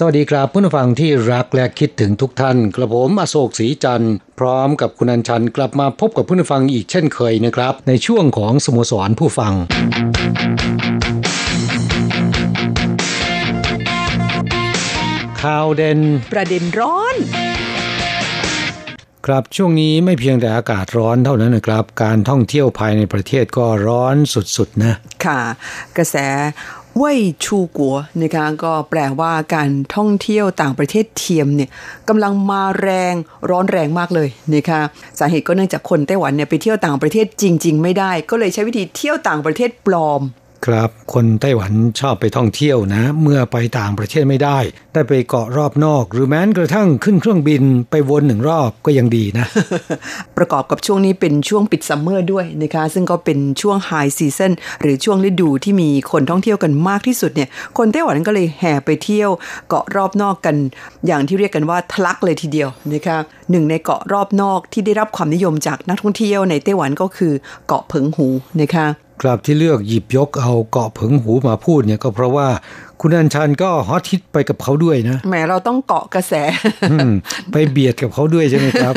สวัสดีครับผู้ฟังที่รักและคิดถึงทุกท่าน กระผมอโศกศรีจันทร์พร้อมกับคุณอัญชันกลับมาพบกับผู้ฟังอีกเช่นเคยนะครับ ในช่วงของสโมสรผู้ฟัง ข่าวเด่นประเด็นร้อน ครับช่วงนี้ไม่เพียงแต่อากาศร้อนเท่านั้นนะครับ การท่องเที่ยวภายในประเทศก็ร้อนสุดๆนะ ค่ะ กระแสเว่ยชูกัวนะคะก็แปลว่าการท่องเที่ยวต่างประเทศเทียมเนี่ยกำลังมาแรงร้อนแรงมากเลยนะคะสาเหตุก็เนื่องจากคนไต้หวันเนี่ยไปเที่ยวต่างประเทศจริง ๆ ไม่ได้ ก็เลยใช้วิธีเที่ยวต่างประเทศปลอม ครับ คนไต้หวันชอบไปท่องเที่ยวนะ เมื่อไปต่างประเทศไม่ได้ ได้ไปเกาะรอบนอก หรือแม้กระทั่งขึ้นเครื่องบินไปวนหนึ่งรอบก็ยังดีนะ ประกอบกับช่วงนี้เป็นช่วงปิดซัมเมอร์ด้วยนะคะ ซึ่งก็เป็นช่วง high sea son หรือช่วงฤดูที่มีคนท่องเที่ยวกันมากที่สุดเนี่ยคนไต้หวันก็เลยแห่ไปเที่ยวเกาะรอบนอกกัน อย่างที่เรียกกันว่าทะลักเลยทีเดียวนะคะหนึ่งในเกาะรอบนอกที่ได้รับความนิยมจากนักท่องเที่ยวในไต้หวันก็คือเกาะเผิงหูนะคะ ครับที่เลือกหยิบยกเอาเกาะเผิงหูมาพูดเนี่ยก็เพราะว่าคุณอัญชันก็ฮอตฮิตไปกับเขาด้วยนะแหมเราต้องเกาะกระแสอืมไปเบียดกับเขาด้วยใช่ไหมครับ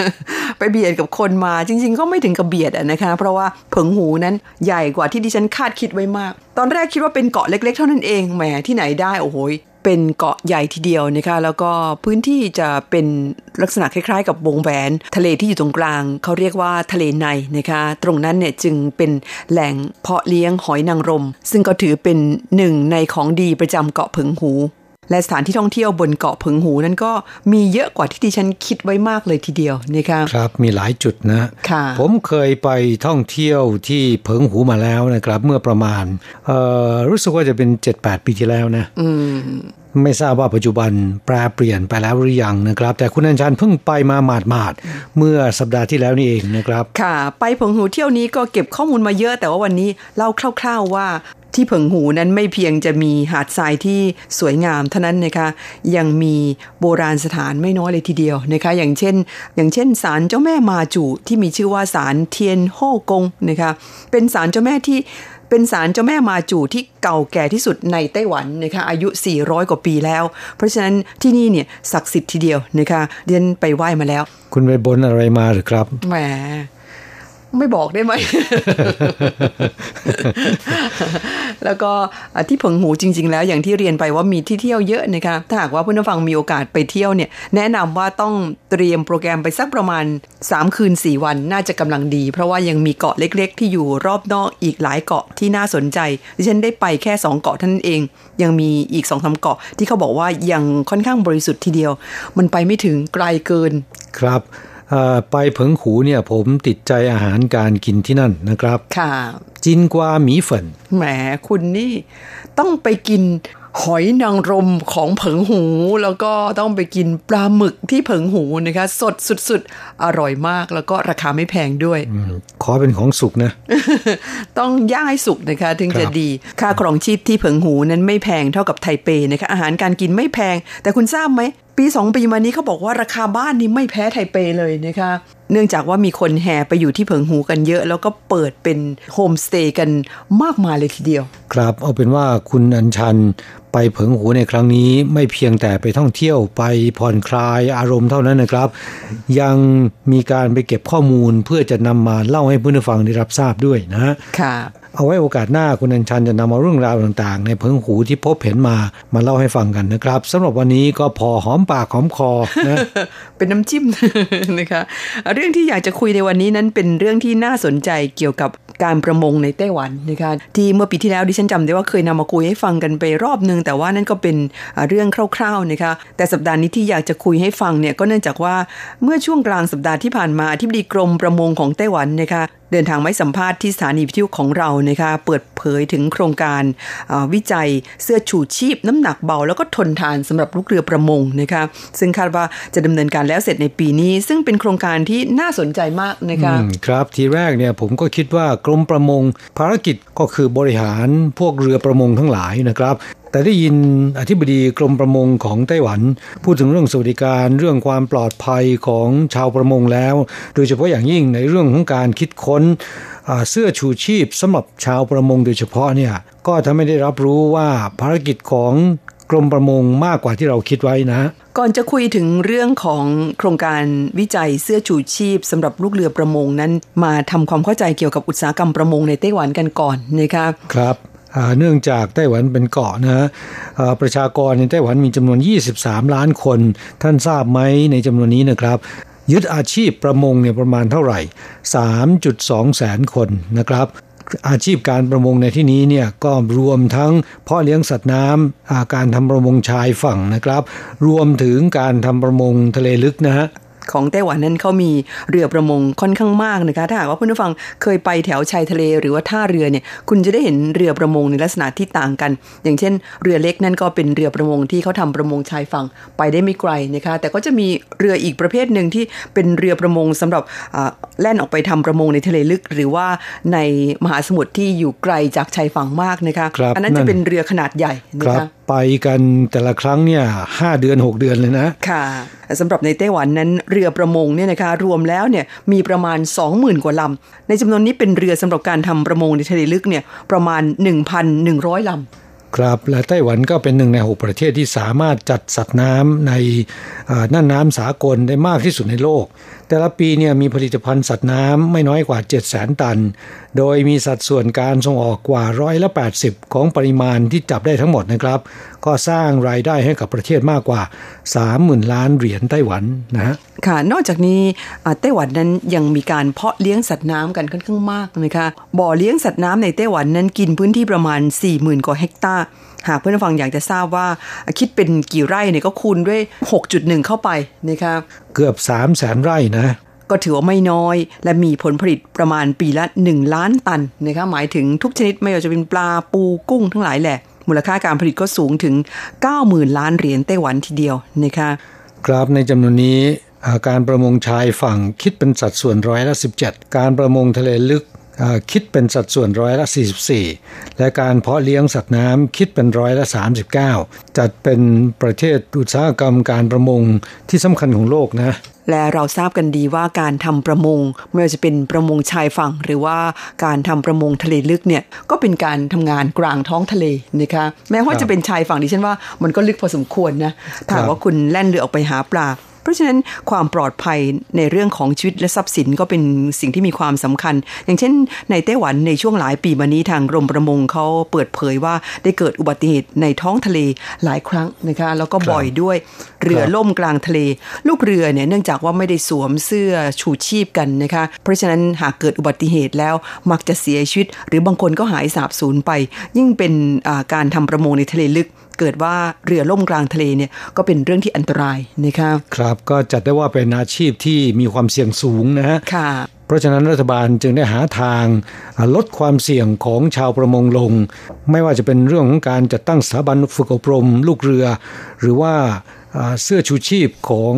ไปเบียดกับคนมาจริง ๆ ก็ไม่ถึงกับเบียดอะนะคะ เพราะว่าเผิงหูนั้นใหญ่กว่าที่ดิฉันคาดคิดไว้มาก ตอนแรกคิดว่าเป็นเกาะเล็ก ๆ เท่านั้นเองแหมที่ไหนได้โอ้โห เป็นเกาะใหญ่ทีเดียวนะคะแล้วก็พื้นที่จะเป็นลักษณะคล้ายๆ กับวงแหวน ทะเลที่อยู่ตรงกลาง เขาเรียกว่าทะเลในนะคะตรงนั้นเนี่ยจึงเป็นแหล่งเพาะเลี้ยงหอยนางรม ซึ่งก็ถือเป็นหนึ่งในของดีประจำเกาะเผิงหู และสถานที่ท่องเที่ยวบนเกาะเผิงหูนั้นก็มีเยอะกว่าที่ดิฉันคิดไว้มากเลยทีเดียวนะคะครับมีหลายจุดนะค่ะผมเคยไปท่องเที่ยวที่เผิงหูมาแล้วนะครับ เมื่อประมาณเอ่อรู้สึกว่าจะเป็น 7-8 ปีที่แล้วนะอืมไม่ทราบว่าปัจจุบันแปลเปลี่ยนไปแล้วหรือยังนะครับ แต่คุณอัญชันเพิ่งไปมาหมาดหมาดๆเมื่อสัปดาห์ที่แล้วนี่เองนะครับ ค่ะ ไปเผิงหูเที่ยวนี้ก็เก็บข้อมูลมาเยอะแต่ว่าวันนี้เล่าคร่าว ๆว่า ที่เผิงหูนั้นไม่เพียงจะมีหาดทรายที่สวยงามเท่านั้นนะคะ ยังมีโบราณสถานไม่น้อยเลยทีเดียวนะคะ อย่างเช่น อย่างเช่นศาลเจ้าแม่มาจูที่มีชื่อว่าศาลเทียนโฮกงนะคะ เป็นศาลเจ้าแม่ที่เป็นศาลเจ้าแม่มาจูที่เก่าแก่ที่สุดในไต้หวันนะคะอายุ 400 กว่าปีแล้ว เพราะฉะนั้นที่นี่เนี่ยศักดิ์สิทธิ์ทีเดียวนะคะเดินไปไหว้มาแล้ว คุณไปบนอะไรมาหรือครับแหม ไม่บอกได้ไหม แล้วก็อะที่เผิงหูจริง ๆ แล้วอย่างที่เรียนไปว่ามีที่เที่ยวเยอะนะคะ ถ้าหากว่าเพื่อนผู้ฟังมีโอกาสไปเที่ยวเนี่ย แนะนำว่าต้องเตรียมโปรแกรมไปสักประมาณ 3 คืน 4 วันน่าจะกำลังดี เพราะว่ายังมีเกาะเล็ก ๆ ที่อยู่รอบนอกอีกหลายเกาะที่น่าสนใจ ดิฉันได้ไปแค่ 2 เกาะเท่านั้นเอง ยังมีอีก2อสเกาะที่เขาบอกว่ายังค่อนข้างบริสุทธิ์ทีเดียว มันไปไม่ถึงไกลเกิน ครับเอ่อ ไปเผิงหูเนี่ย ผมติดใจอาหารการกินที่นั่นนะครับ ค่ะ จินกวาหมีเฝนแหมคุณนี่ต้องไปกินหอยนางรมของเผิงหู แล้วก็ต้องไปกินปลาหมึกที่เผิงหูนะคะ สดสุดๆ อร่อยมากแล้วก็ราคาไม่แพงด้วยอืมขอเป็นของสุกนะ ต้องย่างให้สุกนะคะ ถึงจะครับดี ค่าครองชีพที่เผิงหูนั้นไม่แพงเท่ากับไทเปนะคะ อาหารการกินไม่แพง แต่คุณทราบไหม ปีสองปีมานี้เขาบอกว่าราคาบ้านนี่ไม่แพ้ไทเปเลยนะคะ เนื่องจากว่ามีคนแห่ไปอยู่ที่เผิงหูกันเยอะ แล้วก็เปิดเป็นโฮมสเตย์กันมากมายเลยทีเดียว ครับเอาเป็นว่าคุณอัญชันไปเผิงหูในครั้งนี้ไม่เพียงแต่ไปท่องเที่ยวไปผ่อนคลายอารมณ์เท่านั้นนะครับ ยังมีการไปเก็บข้อมูลเพื่อจะนำมาเล่าให้ผู้ฟังได้รับทราบด้วยนะค่ะ เอาไว้โอกาสหน้าคุณอัญชันจะนำเอาเรื่องราวต่างๆ ในเพิงหูที่พบเห็นมามาเล่าให้ฟังกันนะครับสำหรับวันนี้ก็พอหอมปากหอมคอนะเป็นน้ำจิ้มนะคะเรื่องที่อยากจะคุยในวันนี้นั้นเป็นเรื่องที่น่าสนใจเกี่ยวกับการประมงในไต้หวันนะคะที่เมื่อปีที่แล้วดิฉันจำได้ว่าเคยนำมาคุยให้ฟังกันไปรอบนึง แต่ว่านั่นก็เป็นเรื่องคร่าวๆนะคะแต่สัปดาห์นี้ที่อยากจะคุยให้ฟังเนี่ยก็เนื่องจากว่าเมื่อช่วงกลางสัปดาห์ที่ผ่านมาที่บดีกรมประมงของไต้หวันนะคะ เดินทางไม่สัมภาษณ์ที่สถานีวิทยุของเรานะคะเปิดเผยถึงโครงการวิจัยเสื้อชูชีพ น้ำหนักเบา แล้วก็ทนทานสำหรับลูกเรือประมงนะคะซึ่งคาดว่าจะดำเนินการแล้วเสร็จในปีนี้ ซึ่งเป็นโครงการที่น่าสนใจมากนะคะครับทีแรกเนี่ยผมก็คิดว่ากรมประมง ภารกิจก็คือบริหารพวกเรือประมงทั้งหลายนะครับ แต่ได้ยินอธิบดีกรมประมงของไต้หวัน พูดถึงเรื่องสวัสดิการเรื่องความปลอดภัยของชาวประมงแล้ว โดยเฉพาะอย่างยิ่งในเรื่องของการคิดค้นเสื้อชูชีพสำหรับชาวประมงโดยเฉพาะเนี่ยก็ทำให้ได้รับรู้ว่าภารกิจของกรมประมงมากกว่าที่เราคิดไว้นะ ก่อนจะคุยถึงเรื่องของโครงการวิจัยเสื้อชูชีพสำหรับลูกเรือประมงนั้น มาทำความเข้าใจเกี่ยวกับอุตสาหกรรมประมงในไต้หวันกันก่อนนะคะครับ เนื่องจากไต้หวันเป็นเกาะนะประชากรในไต้หวันมีจำนวน 23 ล้านคน ท่านทราบไหมในจำนวนนี้นะครับ ยึดอาชีพประมงเนี่ยประมาณเท่าไหร่ 3.2 แสนคนนะครับอาชีพการประมงในที่นี้เนี่ยก็รวมทั้งเพาะเลี้ยงสัตว์น้ำการทำประมงชายฝั่งนะครับ รวมถึงการทำประมงทะเลลึกนะฮะ ของไต้หวันนั้นเขามีเรือประมงค่อนข้างมากนะคะถ้าหากว่าเพื่อนผู้ฟังเคยไปแถวชายทะเลหรือว่าท่าเรือเนี่ยคุณจะได้เห็นเรือประมงในลักษณะที่ต่างกัน อย่างเช่น เรือเล็กนั่นก็เป็นเรือประมงที่เขาทำประมงชายฝั่งไปได้ไม่ไกลนะคะแต่ก็จะมีเรืออีกประเภทหนึ่งที่เป็นเรือประมงสำหรับแล่นออกไปทำประมงในทะเลลึก หรือว่าในมหาสมุทรที่อยู่ไกลจากชายฝั่งมากนะคะอันนั้นจะเป็นเรือขนาดใหญ่นะคะไปกันแต่ละครั้งเนี่ยห้าเดือน 6 เดือนเลยนะ ค่ะสำหรับในไต้หวันนั้นเรือประมงเนี่ยนะคะรวมแล้วเนี่ยมีประมาณ 20,000 กว่าลำ ในจำนวนนี้เป็นเรือสำหรับการทำประมงในทะเลลึกเนี่ยประมาณ 1,100ลำครับและไต้หวันก็เป็นหนึ่งในหกประเทศที่สามารถจัดสัตว์น้ำในน่านน้ำสากลได้มากที่สุดในโลก แต่ละปีเนี่ยมีผลิตภัณฑ์สัตว์น้ำไม่น้อยกว่า 7 0 0 0 0 ตัน โดยมีสัดส่วนการส่งออกกว่าร้อยละ 80 ของปริมาณที่จับได้ทั้งหมดนะครับ ก็สร้างรายได้ให้กับประเทศมากกว่า 30,000 ล้านเหรียญไต้หวันนะฮะค่ะ นอกจากนี้ไต้หวันนั้นยังมีการเพาะเลี้ยงสัตว์น้ำกันค่อนข้างมากนะคะบ่อเลี้ยงสัตว์น้ำในไต้หวันนั้นกินพื้นที่ประมาณ 40,000 กว่าเฮกตาร์ หากเพื่อนฟังอยากจะทราบว่าคิดเป็นกี่ไร่เนี่ยก็คูณด้วย 6.1 เข้าไปนะคะเกือบ 3 0 0แสนไร่นะก็ถือว่าไม่น้อย และมีผลผลิตประมาณปีละ 1 ล้านตันนะคะหมายถึงทุกชนิดไม่ว่าจะเป็นปลาปูกุ้งทั้งหลายแหละ มูลค่าการผลิตก็สูงถึง 90,000 ล้านเหรียญไต้หวันทีเดียวนะคะครับในจำนวนนี้การประมงชายฝั่งคิดเป็นสัดส่วนร้อยละ17 การประมงทะเลลึก คิดเป็นสัดส่วนร้อยละ 44 และการเพาะเลี้ยงสัตว์น้ำคิดเป็นร้อยละ 39 จัดเป็นประเทศอุตสาหกรรมการประมงที่สำคัญของโลกนะและเราทราบกันดีว่าการทำประมงไม่ว่าจะเป็นประมงชายฝั่ง หรือว่าการทำประมงทะเลลึกเนี่ยก็เป็นการทำงานกลางท้องทะเลนะคะแม้ว่าจะเป็นชายฝั่งดิฉันว่ามันก็ลึกพอสมควรนะถ้าว่าคุณแล่นเรือออกไปหาปลา เพราะฉะนั้นความปลอดภัยในเรื่องของชีวิตและทรัพย์สินก็เป็นสิ่งที่มีความสำคัญ อย่างเช่น ในไต้หวันในช่วงหลายปีมานี้ทางกรมประมงเขาเปิดเผยว่าได้เกิดอุบัติเหตุในท้องทะเลหลายครั้งนะคะแล้วก็บ่อยด้วยเรือล่มกลางทะเล ลูกเรือเนี่ยเนื่องจากว่าไม่ได้สวมเสื้อชูชีพกันนะคะเพราะฉะนั้นหากเกิดอุบัติเหตุแล้วมักจะเสียชีวิต หรือบางคนก็หายสาบสูญไป ยิ่งเป็นการทำประมงในทะเลลึก เกิดว่าเรือล่มกลางทะเลเนี่ยก็เป็นเรื่องที่อันตรายนะคะครับก็จัดได้ว่าเป็นอาชีพที่มีความเสี่ยงสูงนะฮะค่ะเพราะฉะนั้นรัฐบาลจึงได้หาทางลดความเสี่ยงของชาวประมงลง ไม่ว่าจะเป็นเรื่องของการจัดตั้งสถาบันฝึกอบรม ลูกเรือ หรือว่าเสื้อชูชีพของ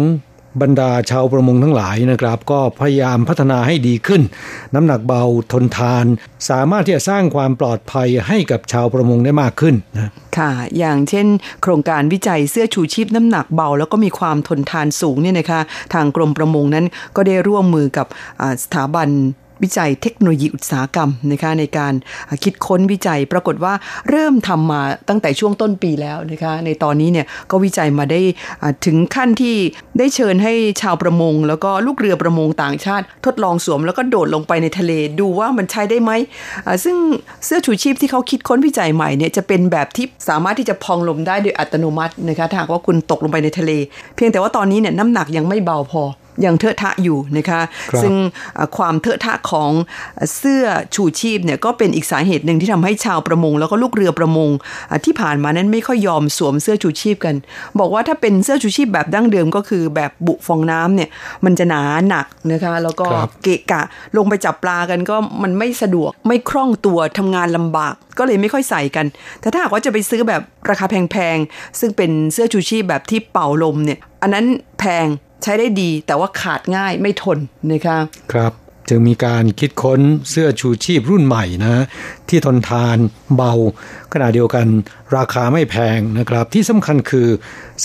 บรรดาชาวประมงทั้งหลายนะครับ ก็พยายามพัฒนาให้ดีขึ้น น้ำหนักเบาทนทาน สามารถที่จะสร้างความปลอดภัยให้กับชาวประมงได้มากขึ้นนะค่ะ อย่างเช่น โครงการวิจัยเสื้อชูชีพน้ำหนักเบา แล้วก็มีความทนทานสูงเนี่ยนะคะ ทางกรมประมงนั้นก็ได้ร่วมมือกับสถาบัน วิจัยเทคโนโลยีอุตสาหกรรมนะคะในการคิดค้นวิจัยปรากฏว่าเริ่มทำมาตั้งแต่ช่วงต้นปีแล้วนะคะในตอนนี้เนี่ยก็วิจัยมาได้ถึงขั้นที่ได้เชิญให้ชาวประมง แล้วก็ลูกเรือประมงต่างชาติ ทดลองสวม แล้วก็โดดลงไปในทะเลดูว่ามันใช้ได้ไหมซึ่งเสื้อชูชีพที่เขาคิดค้นวิจัยใหม่เนี่ยจะเป็นแบบที่สามารถที่จะพองลมได้โดยอัตโนมัตินะคะถ้าหากว่าคุณตกลงไปในทะเล เพียงแต่ว่าตอนนี้เนี่ยน้ำหนักยังไม่เบาพอ ยังเทอะทะอยู่นะคะคซึ่งความเทอะทะของเสื้อชูชีพเนี่ยก็เป็นอีกสาเหตุหนึ่งที่ทำให้ชาวประมง แล้วก็ลูกเรือประมง ที่ผ่านมานั้นไม่ค่อยยอมสวมเสื้อชูชีพกัน บอกว่าถ้าเป็นเสื้อชูชีพแบบดั้งเดิมก็คือแบบบุฟองน้ำเนี่ยมันจะหนาหนักนะคะแล้วก็เกะกะลงไปจับปลากันก็มันไม่สะดวกไม่คล่องตัวทำงานลำบากก็เลยไม่ค่อยใส่กัน แต่ถ้าหากว่าจะไปซื้อแบบราคาแพงๆ ซึ่งเป็นเสื้อชูชีพแบบที่เป่าลมเนี่ย อันนั้นแพง ใช้ได้ดีแต่ว่าขาดง่ายไม่ทนนะคะครับ จึงมีการคิดค้นเสื้อชูชีพรุ่นใหม่นะ ที่ทนทานเบา ขณะเดียวกันราคาไม่แพงนะครับ ที่สำคัญคือ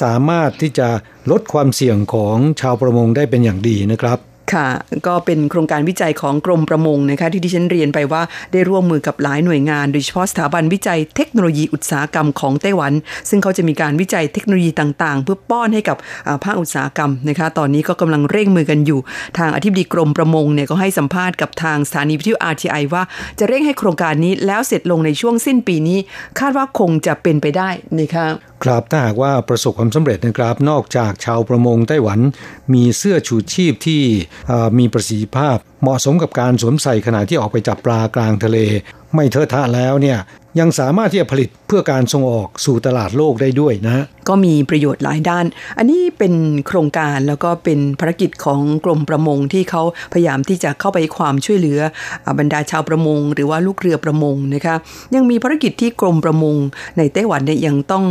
สามารถที่จะลดความเสี่ยงของชาวประมงได้เป็นอย่างดีนะครับ ค่ะ ก็เป็นโครงการวิจัยของกรมประมงนะคะที่ดิฉันเรียนไปว่าได้ร่วมมือกับหลายหน่วยงาน โดยเฉพาะสถาบันวิจัยเทคโนโลยีอุตสาหกรรมของไต้หวัน ซึ่งเขาจะมีการวิจัยเทคโนโลยีต่างๆ เพื่อป้อนให้กับภาคอุตสาหกรรมนะคะ ตอนนี้ก็กำลังเร่งมือกันอยู่ ทางอธิบดีกรมประมงเนี่ยก็ให้สัมภาษณ์กับทางสถานีวิทยุ RTI ว่าจะเร่งให้โครงการนี้แล้วเสร็จลงในช่วงสิ้นปีนี้ คาดว่าคงจะเป็นไปได้นะคะครับถ้าหากว่าประสบความสำเร็จนะครับ นอกจากชาวประมงไต้หวัน มีเสื้อชูชีพที่มีประสิทธิภาพ เหมาะสมกับการสวมใส่ขณะที่ออกไปจับปลากลางทะเล ไม่เทอะทะแล้วเนี่ยยังสามารถที่จะผลิตเพื่อการส่งออกสู่ตลาดโลกได้ด้วยนะ ก็มีประโยชน์หลายด้าน อันนี้เป็นโครงการแล้วก็เป็นภารกิจของกรมประมงที่เขาพยายามที่จะเข้าไปความช่วยเหลือบรรดาชาวประมง หรือว่าลูกเรือประมงนะคะยังมีภารกิจที่กรมประมง ในไต้หวันเนี่ยยังต้อง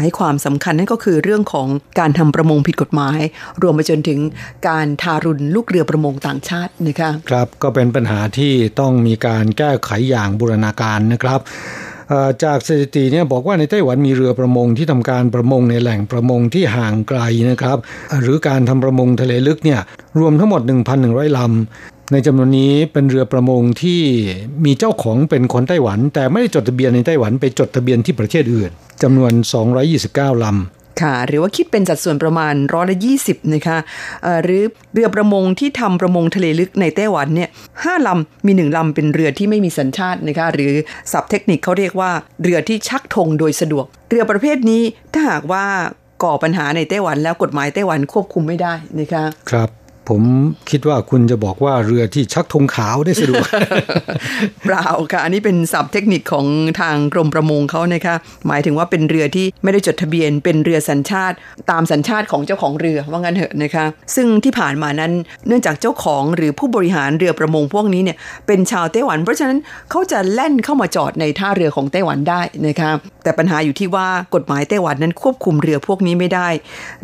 ให้ความสำคัญนั่นก็คือเรื่องของการทำประมงผิดกฎหมาย รวมไปจนถึงการทารุณลูกเรือประมงต่างชาตินะคะครับก็เป็นปัญหาที่ต้องมีการแก้ไขอย่างบูรณาการนะครับจากสถิติเนี่ยบอกว่าในไต้หวันมีเรือประมงที่ทำการประมงในแหล่งประมงที่ห่างไกลนะครับ หรือการทำประมงทะเลลึกเนี่ยรวมทั้งหมด 1,100ลำในจำนวนนี้เป็นเรือประมงที่มีเจ้าของเป็นคนไต้หวัน แต่ไม่ได้จดทะเบียนในไต้หวันไปจดทะเบียนที่ประเทศอื่นจำนวน 229 ลำ ค่ะหรือว่าคิดเป็นสัดส่วนประมาณร้อยละยี่สิบนะคะหรือเรือประมงที่ทำประมงทะเลลึกในไต้หวันเนี่ยห้าลำมีหนึ่งลำเป็นเรือที่ไม่มีสัญชาตินะคะหรือศัพท์เทคนิคเขาเรียกว่าเรือที่ชักธงโดยสะดวก เรือประเภทนี้ถ้าหากว่าก่อปัญหาในไต้หวันแล้วกฎหมายไต้หวันควบคุมไม่ได้นะคะครับ ผมคิดว่าคุณจะบอกว่าเรือที่ชักธงขาวได้สะดวกเปล่าค่ะ อันนี้เป็นศัพท์เทคนิคของทางกรมประมงเขานะคะหมายถึงว่าเป็นเรือที่ไม่ได้จดทะเบียน เป็นเรือสัญชาติ ตามสัญชาติของเจ้าของเรือว่างั้นเถอะนะคะ ซึ่งที่ผ่านมานั้นเนื่องจากเจ้าของหรือผู้บริหารเรือประมงพวกนี้เนี่ยเป็นชาวไต้หวัน เพราะฉะนั้นเขาจะแล่นเข้ามาจอดในท่าเรือของไต้หวันได้นะคะแต่ปัญหาอยู่ที่ว่ากฎหมายไต้หวันนั้นควบคุมเรือพวกนี้ไม่ได้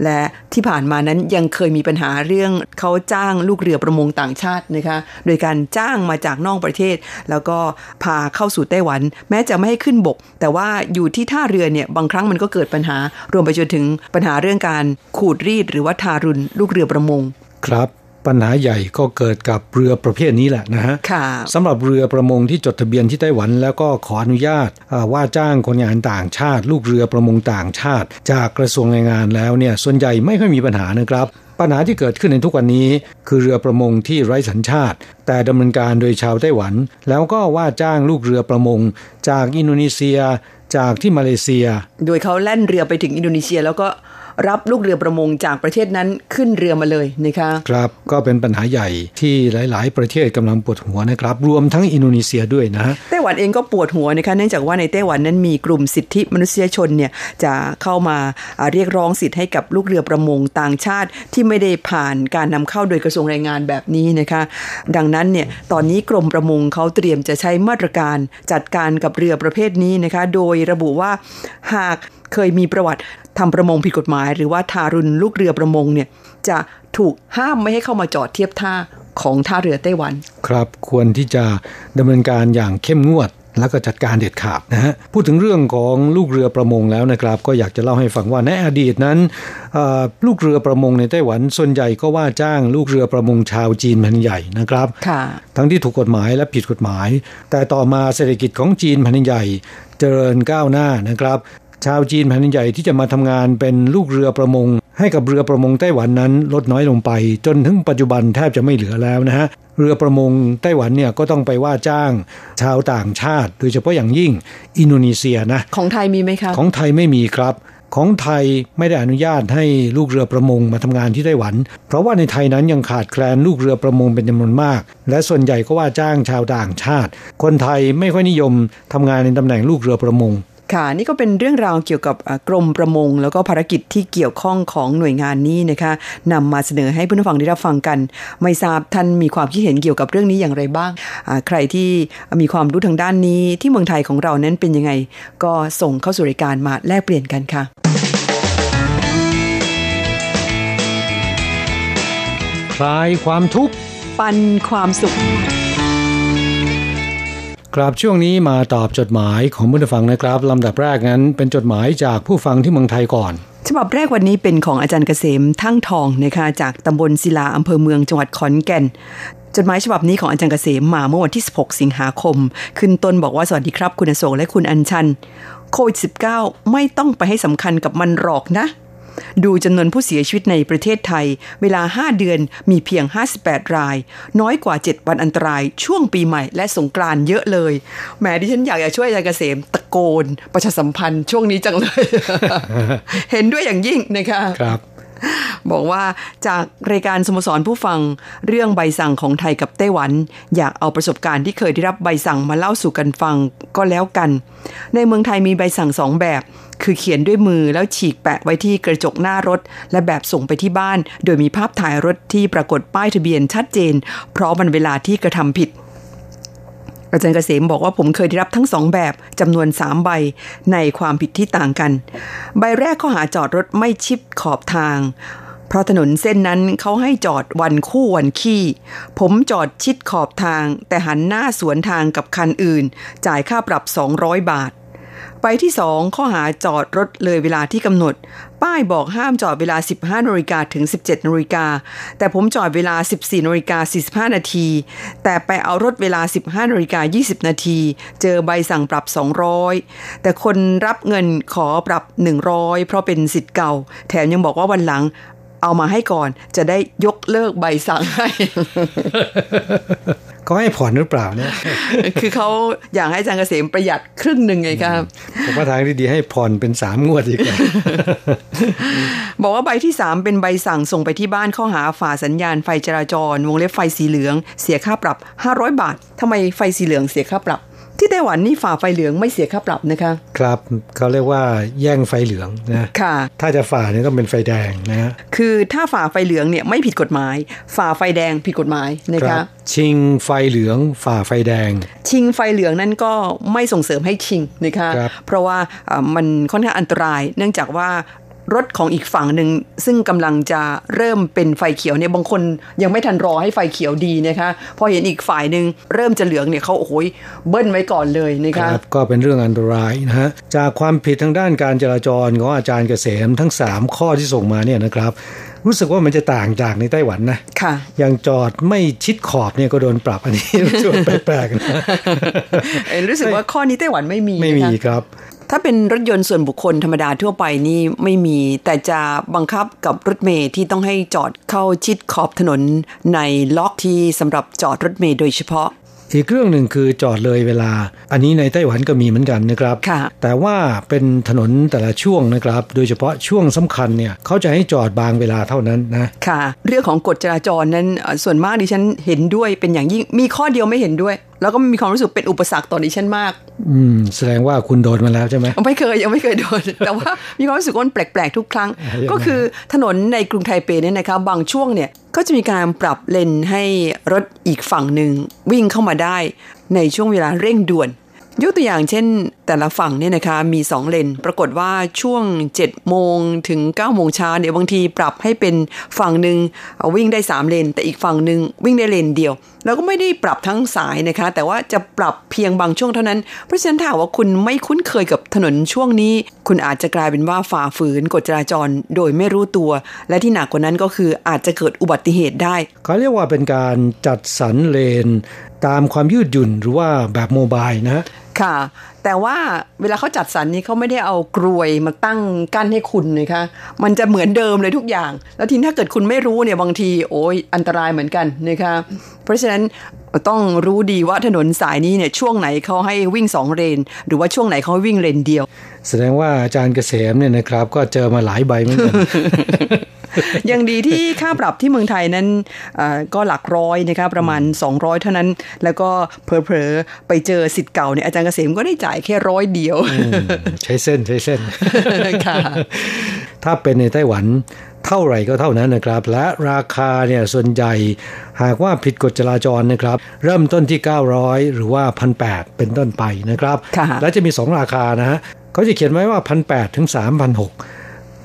และที่ผ่านมานั้นยังเคยมีปัญหาเรื่องเขาจ้างลูกเรือประมงต่างชาตินะคะ โดยการจ้างมาจากนอกประเทศ แล้วก็พาเข้าสู่ไต้หวัน แม้จะไม่ให้ขึ้นบก แต่ว่าอยู่ที่ท่าเรือเนี่ยบางครั้งมันก็เกิดปัญหา รวมไปจนถึงปัญหาเรื่องการขูดรีด หรือว่าทารุณลูกเรือประมง ครับปัญหาใหญ่ก็เกิดกับเรือประเภทนี้แหละนะฮะสำหรับเรือประมงที่จดทะเบียนที่ไต้หวัน แล้วก็ขออนุญาตว่าจ้างคนงานต่างชาติ ลูกเรือประมงต่างชาติ จากกระทรวงแรงงานแล้วเนี่ยส่วนใหญ่ไม่ค่อยมีปัญหานะครับ ปัญหาที่เกิดขึ้นในทุกวันนี้ คือเรือประมงที่ไร้สัญชาติ แต่ดำเนินการโดยชาวไต้หวัน แล้วก็ว่าจ้างลูกเรือประมง จากอินโดนีเซีย จากที่มาเลเซีย โดยเขาแล่นเรือไปถึงอินโดนีเซีย แล้วก็ รับลูกเรือประมงจากประเทศนั้นขึ้นเรือมาเลยนะคะครับก็เป็นปัญหาใหญ่ที่หลาย ๆ ประเทศกำลังปวดหัวนะครับ รวมทั้งอินโดนีเซียด้วยนะไต้หวันเองก็ปวดหัวนะคะเนื่องจากว่าในไต้หวันนั้นมีกลุ่มสิทธิมนุษยชนเนี่ยจะเข้ามาเรียกร้องสิทธิ์ให้กับลูกเรือประมงต่างชาติที่ไม่ได้ผ่านการนำเข้าโดยกระทรวงแรงงานแบบนี้นะคะดังนั้นเนี่ยตอนนี้กรมประมงเขาเตรียมจะใช้มาตรการจัดการกับเรือประเภทนี้นะคะ โดยระบุว่าหากเคยมีประวัติ ทำประมงผิดกฎหมาย หรือว่าทารุณลูกเรือประมงเนี่ยจะถูกห้ามไม่ให้เข้ามาจอดเทียบท่าของท่าเรือไต้หวัน ครับควรที่จะดำเนินการอย่างเข้มงวดแล้วก็จัดการเด็ดขาดนะฮะพูดถึงเรื่องของลูกเรือประมงแล้วนะครับ ก็อยากจะเล่าให้ฟังว่าในอดีตนั้นลูกเรือประมงในไต้หวันส่วนใหญ่ก็ว่าจ้างลูกเรือประมงชาวจีนแผ่นใหญ่นะครับทั้งที่ถูกกฎหมายและผิดกฎหมาย แต่ต่อมาเศรษฐกิจของจีนแผ่นใหญ่ เจริญก้าวหน้านะครับ ชาวจีนแผ่นใหญ่ที่จะมาทำงานเป็นลูกเรือประมง ให้กับเรือประมงไต้หวันนั้นลดน้อยลงไป จนถึงปัจจุบันแทบจะไม่เหลือแล้วนะฮะเรือประมงไต้หวันเนี่ยก็ต้องไปว่าจ้าง ชาวต่างชาติ โดยเฉพาะอย่างยิ่งอินโดนีเซียนะของไทยมีไหมครับของไทยไม่มีครับของไทยไม่ได้อนุญาตให้ลูกเรือประมงมาทำงานที่ไต้หวัน เพราะว่าในไทยนั้นยังขาดแคลนลูกเรือประมงเป็นจำนวนมาก และส่วนใหญ่ก็ว่าจ้างชาวต่างชาติ คนไทยไม่ค่อยนิยมทำงานในตำแหน่งลูกเรือประมง ค่ะนี่ก็เป็นเรื่องราวเกี่ยวกับกรมประมง แล้วก็ภารกิจที่เกี่ยวข้องของหน่วยงานนี้นะคะนำมาเสนอให้ผู้ฟังได้รับฟังกัน ไม่ทราบท่านมีความคิดเห็นเกี่ยวกับเรื่องนี้อย่างไรบ้าง ใครที่มีความรู้ทางด้านนี้ที่เมืองไทยของเรานั้นเป็นยังไง ก็ส่งเข้าสู่รายการมาแลกเปลี่ยนกันค่ะคลายความทุกข์ปันความสุข ครับช่วงนี้มาตอบจดหมายของผู้ฟังนะครับลำดับแรกนั้น เป็นจดหมายจากผู้ฟังที่เมืองไทยก่อนฉบับแรกวันนี้เป็นของอาจารย์เกษมทั้งทองนะคะจากตำบลศิลาอำเภอเมืองจังหวัดขอนแก่นจดหมายฉบับนี้ของอาจารย์เกษมมาเมื่อวันที่ 16 สิงหาคม ขึ้นต้นบอกว่าสวัสดีครับ คุณโศกและคุณอัญชันโควิด -19 ไม่ต้องไปให้สำคัญกับมันหรอกนะ ดูจำนวนผู้เสียชีวิตในประเทศไทย เวลา 5 เดือนมีเพียง 58 ราย น้อยกว่า 7 วันอันตราย ช่วงปีใหม่และสงกรานเยอะเลยแหมดิฉันอยากจะช่วยอาจารย์เกษมตะโกน ประชาสัมพันธ์ช่วงนี้จังเลย เห็นด้วยอย่างยิ่งนะคะครับบอกว่าจากรายการสโมสรผู้ฟังเรื่องใบสั่งของไทยกับไต้หวัน อยากเอาประสบการณ์ที่เคยได้รับใบสั่งมาเล่าสู่กันฟังก็แล้วกัน ในเมืองไทยมีใบสั่งสองแบบ คือเขียนด้วยมือแล้วฉีกแปะไว้ที่กระจกหน้ารถ และแบบส่งไปที่บ้าน โดยมีภาพถ่ายรถที่ปรากฏป้ายทะเบียนชัดเจน เพราะมันเวลาที่กระทำผิดอาจารย์เกษมบอกว่าผมเคยได้รับทั้งสองแบบจำนวนสามใบในความผิดที่ต่างกัน ใบแรกข้อหาจอดรถไม่ชิดขอบทาง เพราะถนนเส้นนั้นเขาให้จอดวันคู่วันขี้ ผมจอดชิดขอบทาง แต่หันหน้าสวนทางกับคันอื่น จ่ายค่าปรับ 200 บาท ไปที่ 2 ข้อหาจอดรถเลยเวลาที่กำหนด ป้ายบอกห้ามจอดเวลา 15นาฬิกาถึง 17นาฬิกาแต่ผมจอดเวลา 14นาฬิกา45นาทีแต่ไปเอารถเวลา 15นาฬิกา20นาทีเจอใบสั่งปรับ 200 แต่คนรับเงินขอปรับ 100 เพราะเป็นสิทธิ์เก่า แถมยังบอกว่าวันหลังเอามาให้ก่อนจะได้ยกเลิกใบสั่งให้ เขาให้ผ่อนหรือเปล่าเนี่ย คือเขาอยากให้อาจารย์เกษมประหยัดครึ่งหนึ่งไงครับผมว่าทางที่ดีให้ผ่อนเป็นสามงวดดีกว่าบอกว่าใบที่สามเป็นใบสั่งส่งไปที่บ้านข้อหาฝ่าสัญญาณไฟจราจร วงเล็บไฟสีเหลือง เสียค่าปรับ500บาททำไมไฟสีเหลืองเสียค่าปรับ ที่ไต้หวันนี่ฝ่าไฟเหลืองไม่เสียค่าปรับนะคะ ครับเขาเรียกว่าแย่งไฟเหลืองนะค่ะ ถ้าจะฝ่านี่ต้องเป็นไฟแดงนะคือถ้าฝ่าไฟเหลืองเนี่ยไม่ผิดกฎหมาย ฝ่าไฟแดงผิดกฎหมายนะคะชิงไฟเหลืองฝ่าไฟแดง ชิงไฟเหลืองนั่นก็ไม่ส่งเสริมให้ชิงนะคะคเพราะว่ามันค่อนข้างอันตราย เนื่องจากว่า รถของอีกฝั่งหนึ่งซึ่งกำลังจะเริ่มเป็นไฟเขียวเนี่ยบางคนยังไม่ทันรอให้ไฟเขียวดีนะคะพอเห็นอีกฝ่ายหนึ่งเริ่มจะเหลืองเนี่ยเขาโอ้โหเบิ้ลไว้ก่อนเลยนะคะครับก็เป็นเรื่องอันตรายนะฮะจากความผิดทางด้านการจราจรของอาจารย์เกษมทั้ง 3 ข้อที่ส่งมาเนี่ยนะครับรู้สึกว่ามันจะต่างจากในไต้หวันนะค่ะอย่างจอดไม่ชิดขอบเนี่ยก็โดนปรับอันนี้ช่วแปลกๆนะรู้สึกว่าข้อนี้ไต้หวันไม่มีไม่มีครับ ถ้าเป็นรถยนต์ส่วนบุคคลธรรมดาทั่วไปนี่ไม่มี แต่จะบังคับกับรถเมย์ที่ต้องให้จอดเข้าชิดขอบถนนในล็อกที่สำหรับจอดรถเมย์โดยเฉพาะอีกเรื่องหนึ่งคือจอดเลยเวลา อันนี้ในไต้หวันก็มีเหมือนกันนะครับ แต่ว่าเป็นถนนแต่ละช่วงนะครับ โดยเฉพาะช่วงสำคัญเนี่ยเขาจะให้จอดบางเวลาเท่านั้นนะ ค่ะ เรื่องของกฎจราจรนั้นส่วนมากดิฉันเห็นด้วยเป็นอย่างยิ่ง มีข้อเดียวไม่เห็นด้วย แล้วก็มีความรู้สึกเป็นอุปสรรคต่อดิฉันมาก อืม แสดงว่าคุณโดนมาแล้วใช่ไหมไม่เคยยังไม่เคยโดน แต่ว่ามีความรู้สึกว่าแปลกๆทุกครั้ง ก็คือถนนในกรุงไทเปเนี่ยนะคะบางช่วงเนี่ยก็จะมีการปรับเลนให้รถอีกฝั่งหนึ่งวิ่งเข้ามาได้ในช่วงเวลาเร่งด่วน ยกตัวอย่างเช่น แต่ละฝั่งเนี่ยนะคะมีสองเลน ปรากฏว่าช่วง7โมงถึง9โมงเช้าเนี่ยบางทีปรับให้เป็นฝั่งหนึ่งวิ่งได้3เลนแต่อีกฝั่งหนึ่งวิ่งได้เลนเดียวแล้วก็ไม่ได้ปรับทั้งสายนะคะ แต่ว่าจะปรับเพียงบางช่วงเท่านั้น เพราะฉะนั้นถ้าว่าคุณไม่คุ้นเคยกับถนนช่วงนี้ คุณอาจจะกลายเป็นว่าฝ่าฝืนกฎจราจรโดยไม่รู้ตัว และที่หนักกว่านั้นก็คืออาจจะเกิดอุบัติเหตุได้ เขาเรียกว่าเป็นการจัดสรรเลน ตามความยืดหยุ่นหรือว่าแบบโมบายนะ ค่ะ แต่ว่าเวลาเขาจัดสรรนี้เขาไม่ได้เอากรวยมาตั้งกั้นให้คุณนะคะมันจะเหมือนเดิมเลยทุกอย่าง แล้วทีนี้ถ้าเกิดคุณไม่รู้เนี่ยบางทีโอ้ยอันตรายเหมือนกันนะคะเพราะฉะนั้นต้องรู้ดีว่าถนนสายนี้เนี่ยช่วงไหนเขาให้วิ่งสองเลนหรือว่าช่วงไหนเขาวิ่งเลนเดียว แสดงว่าอาจารย์เกษมเนี่ยนะครับ ก็เจอมาหลายใบเหมือนกัน ยังดีที่ค่าปรับที่เมืองไทยนั้นก็หลักร้อยนะคะประมาณ 200 เท่านั้น แล้วก็เพลอๆไปเจอสิทธิ์เก่าเนี่ยอาจารย์เกษมก็ได้จ่ายแค่ร้อยเดียว ใช้เส้นใช้เส้นค่ะถ้าเป็นในไต้หวันเท่าไหร่ก็เท่านั้นนะครับ และราคาเนี่ยส่วนใหญ่หากว่าผิดกฎจราจรนะครับ เริ่มต้นที่ 900 หรือว่า 1,800 เป็นต้นไปนะครับ และจะมี 2 ราคานะฮะเขาจะเขียนไว้ว่า 1,800 ถึง 3,600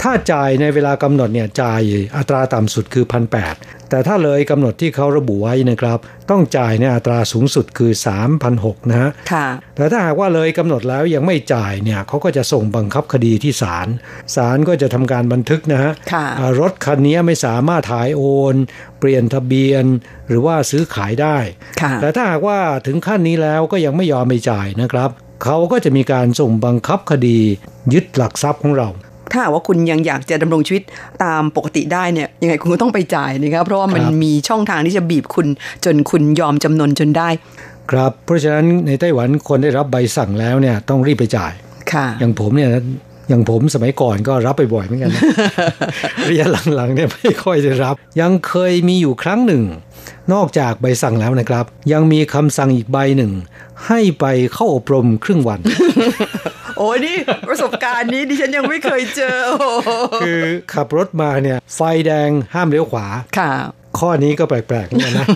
ถ้าจ่ายในเวลากำหนดเนี่ยจ่ายอัตราต่ำสุดคือพันแแต่ถ้าเลยกำหนดที่เขาระบุไว้นะครับ ต้องจ่ายในอัตราสูงสุดคือ3,600นะฮะแต่ถ้าหากว่าเลยกำหนดแล้วยังไม่จ่ายเนี่ยเขาก็จะส่งบังคับคดีที่ศาลศาลก็จะทำการบันทึกนะฮะรถคันนี้ไม่สามารถถ่ายโอน เปลี่ยนทะเบียนหรือว่าซื้อขายได้ แต่ถ้าหากว่าถึงขั้นนี้แล้วก็ยังไม่ยอมไม่จ่ายนะครับเขาก็จะมีการส่งบังคับคดียึดหลักทรัพย์ของเรา ถ้าว่าคุณยังอยากจะดำรงชีวิตตามปกติได้เนี่ยยังไงคุณก็ต้องไปจ่ายนะครับเพราะว่ามันมีช่องทางที่จะบีบคุณจนคุณยอมจำนนจนได้ ครับเพราะฉะนั้นในไต้หวันคนได้รับใบสั่งแล้วเนี่ยต้องรีบไปจ่ายค่ะ อย่างผมเนี่ยอย่างผมสมัยก่อนก็รับไปบ่อยเหมือนกันระยะหลังๆเนี่ยไม่ค่อยได้รับ ยังเคยมีอยู่ครั้งหนึ่ง นอกจากใบสั่งแล้วนะครับ ยังมีคำสั่งอีกใบหนึ่ง ให้ไปเข้าอบรมครึ่งวันโอ้นี่ประสบการณ์นี้ดิฉันยังไม่เคยเจอ คือขับรถมาเนี่ย ไฟแดงห้ามเลี้ยวขวา ค่ะ ข้อนี้ก็แปลกๆเหมือนกันนะ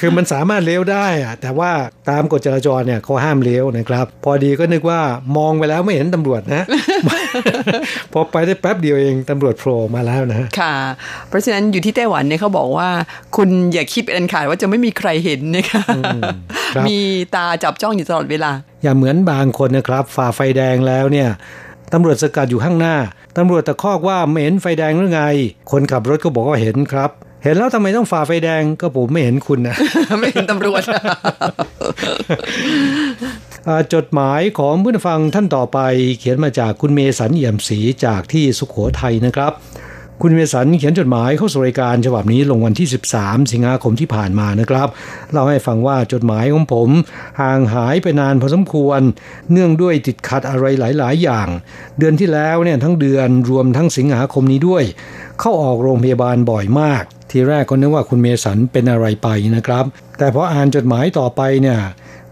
คือมันสามารถเลี้ยวได้อะแต่ว่าตามกฎจราจรเนี่ยเขาห้ามเลี้ยวนะครับ พอดีก็นึกว่ามองไปแล้วไม่เห็นตำรวจนะ พอไปได้แป๊บเดียวเองตำรวจโผล่มาแล้วนะ ค่ะ เพราะฉะนั้นอยู่ที่ไต้หวันเนี่ยเขาบอกว่า คุณอย่าคิดเป็นขาดว่าจะไม่มีใครเห็นนะคะ มีตาจับจ้องอยู่ตลอดเวลา อย่าเหมือนบางคนนะครับ ฝ่าไฟแดงแล้วเนี่ยตำรวจสกัดอยู่ข้างหน้าตำรวจตะคอกว่าไม่เห็นไฟแดงหรือไง คนขับรถก็บอกว่าเห็นครับ เห็นแล้วทำไมต้องฝ่าไฟแดงก็ผมไม่เห็นคุณนะ ไม่เห็นตำรวจจดหมายของผู้ฟังท่านต่อไป เขียนมาจากคุณเมสันเอี่ยมศรีจากที่สุขโขทัยนะครับ คุณเมสันเขียนจดหมายเข้าสู่รายการฉบับนี้ลงวันที่ 13 สิงหาคมที่ผ่านมานะครับเล่าให้ฟังว่าจดหมายของผมห่างหายไปนานพอสมควร เนื่องด้วยติดขัดอะไรหลาย ๆ อย่าง เดือนที่แล้วเนี่ยทั้งเดือนรวมทั้งสิงหาคมนี้ด้วย เข้าออกโรงพยาบาลบ่อยมาก ทีแรกก็นึกว่าคุณเมสันเป็นอะไรไปนะครับ แต่พออ่านจดหมายต่อไปเนี่ย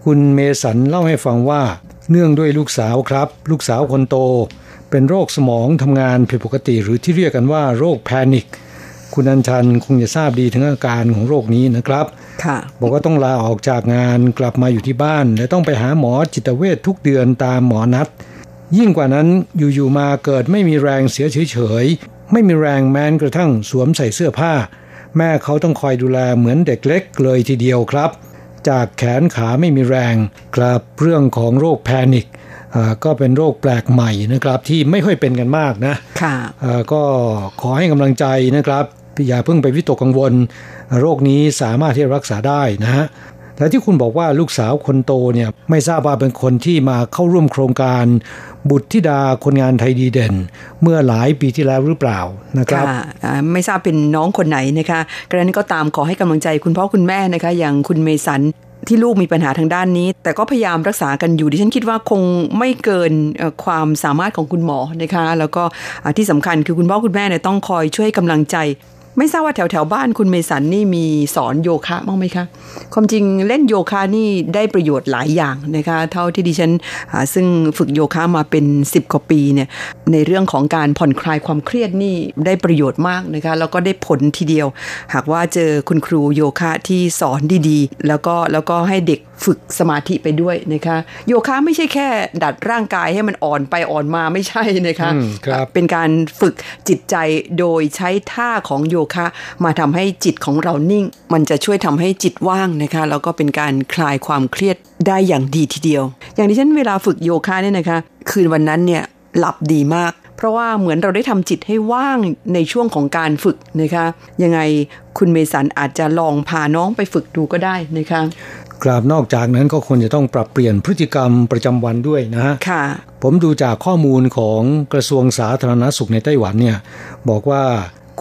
คุณเมสันเล่าให้ฟังว่า เนื่องด้วยลูกสาวครับ ลูกสาวคนโต เป็นโรคสมองทำงานผิดปกติหรือที่เรียกกันว่าโรคแพนิคคุณอัญชันคงจะทราบดีถึงอาการของโรคนี้นะครับค่ะบอกว่าต้องลาออกจากงานกลับมาอยู่ที่บ้าน และต้องไปหาหมอจิตเวชทุกเดือนตามหมอนัด ยิ่งกว่านั้นอยู่ๆมาเกิดไม่มีแรงเสียเฉยๆไม่มีแรงแม้กระทั่งสวมใส่เสื้อผ้า แม่เขาต้องคอยดูแลเหมือนเด็กเล็กเลยทีเดียวครับ จากแขนขาไม่มีแรงกลับเรื่องของโรคแพนิค ก็เป็นโรคแปลกใหม่นะครับที่ไม่ค่อยเป็นกันมากนะค่ะก็ขอให้กำลังใจนะครับอย่าเพิ่งไปวิตกกังวล โรคนี้สามารถที่จะรักษาได้นะฮะและที่คุณบอกว่าลูกสาวคนโตเนี่ยไม่ทราบว่าเป็นคนที่มาเข้าร่วมโครงการ บุตรธิดาคนงานไทยดีเด่น เมื่อหลายปีที่แล้วหรือเปล่านะครับไม่ทราบเป็นน้องคนไหนนะคะกรณีก็ตามขอให้กำลังใจคุณพ่อคุณแม่นะคะ อย่างคุณเมสัน ที่ลูกมีปัญหาทางด้านนี้ แต่ก็พยายามรักษากันอยู่ดิฉันคิดว่าคงไม่เกินความสามารถของคุณหมอนะคะ แล้วก็ที่สำคัญคือคุณพ่อคุณแม่เนี่ยต้องคอยช่วยกำลังใจ ไม่ทราบว่าแถวแถวบ้านคุณเมสันนี่มีสอนโยคะบ้างไหมคะ ความจริงเล่นโยคะนี่ได้ประโยชน์หลายอย่างนะคะ เท่าที่ดิฉันซึ่งฝึกโยคะมาเป็น 10 กว่าปีเนี่ย ในเรื่องของการผ่อนคลายความเครียดนี่ได้ประโยชน์มากนะคะ แล้วก็ได้ผลทีเดียว หากว่าเจอคุณครูโยคะที่สอนดีๆ แล้วก็แล้วก็ให้เด็กฝึกสมาธิไปด้วยนะคะ โยคะไม่ใช่แค่ ดัดร่างกายให้มันอ่อนไปอ่อนมาไม่ใช่นะคะคเป็นการฝึกจิตใจโดยใช้ท่าของโยคะ มาทำให้จิตของเรานิ่ง มันจะช่วยทำให้จิตว่างนะคะแล้วก็เป็นการคลายความเครียดได้อย่างดีทีเดียว อย่างที่ฉันเวลาฝึกโยคะเนี่ยนะคะ คืนวันนั้นเนี่ยหลับดีมาก เพราะว่าเหมือนเราได้ทำจิตให้ว่างในช่วงของการฝึกนะคะ ยังไงคุณเมสันอาจจะลองพาน้องไปฝึกดูก็ได้นะคะกราบนอกจากนั้นก็ควรจะต้องปรับเปลี่ยนพฤติกรรมประจำวันด้วยนะฮะค่ะ ผมดูจากข้อมูลของกระทรวงสาธารณสุขในไต้หวันเนี่ย บอกว่า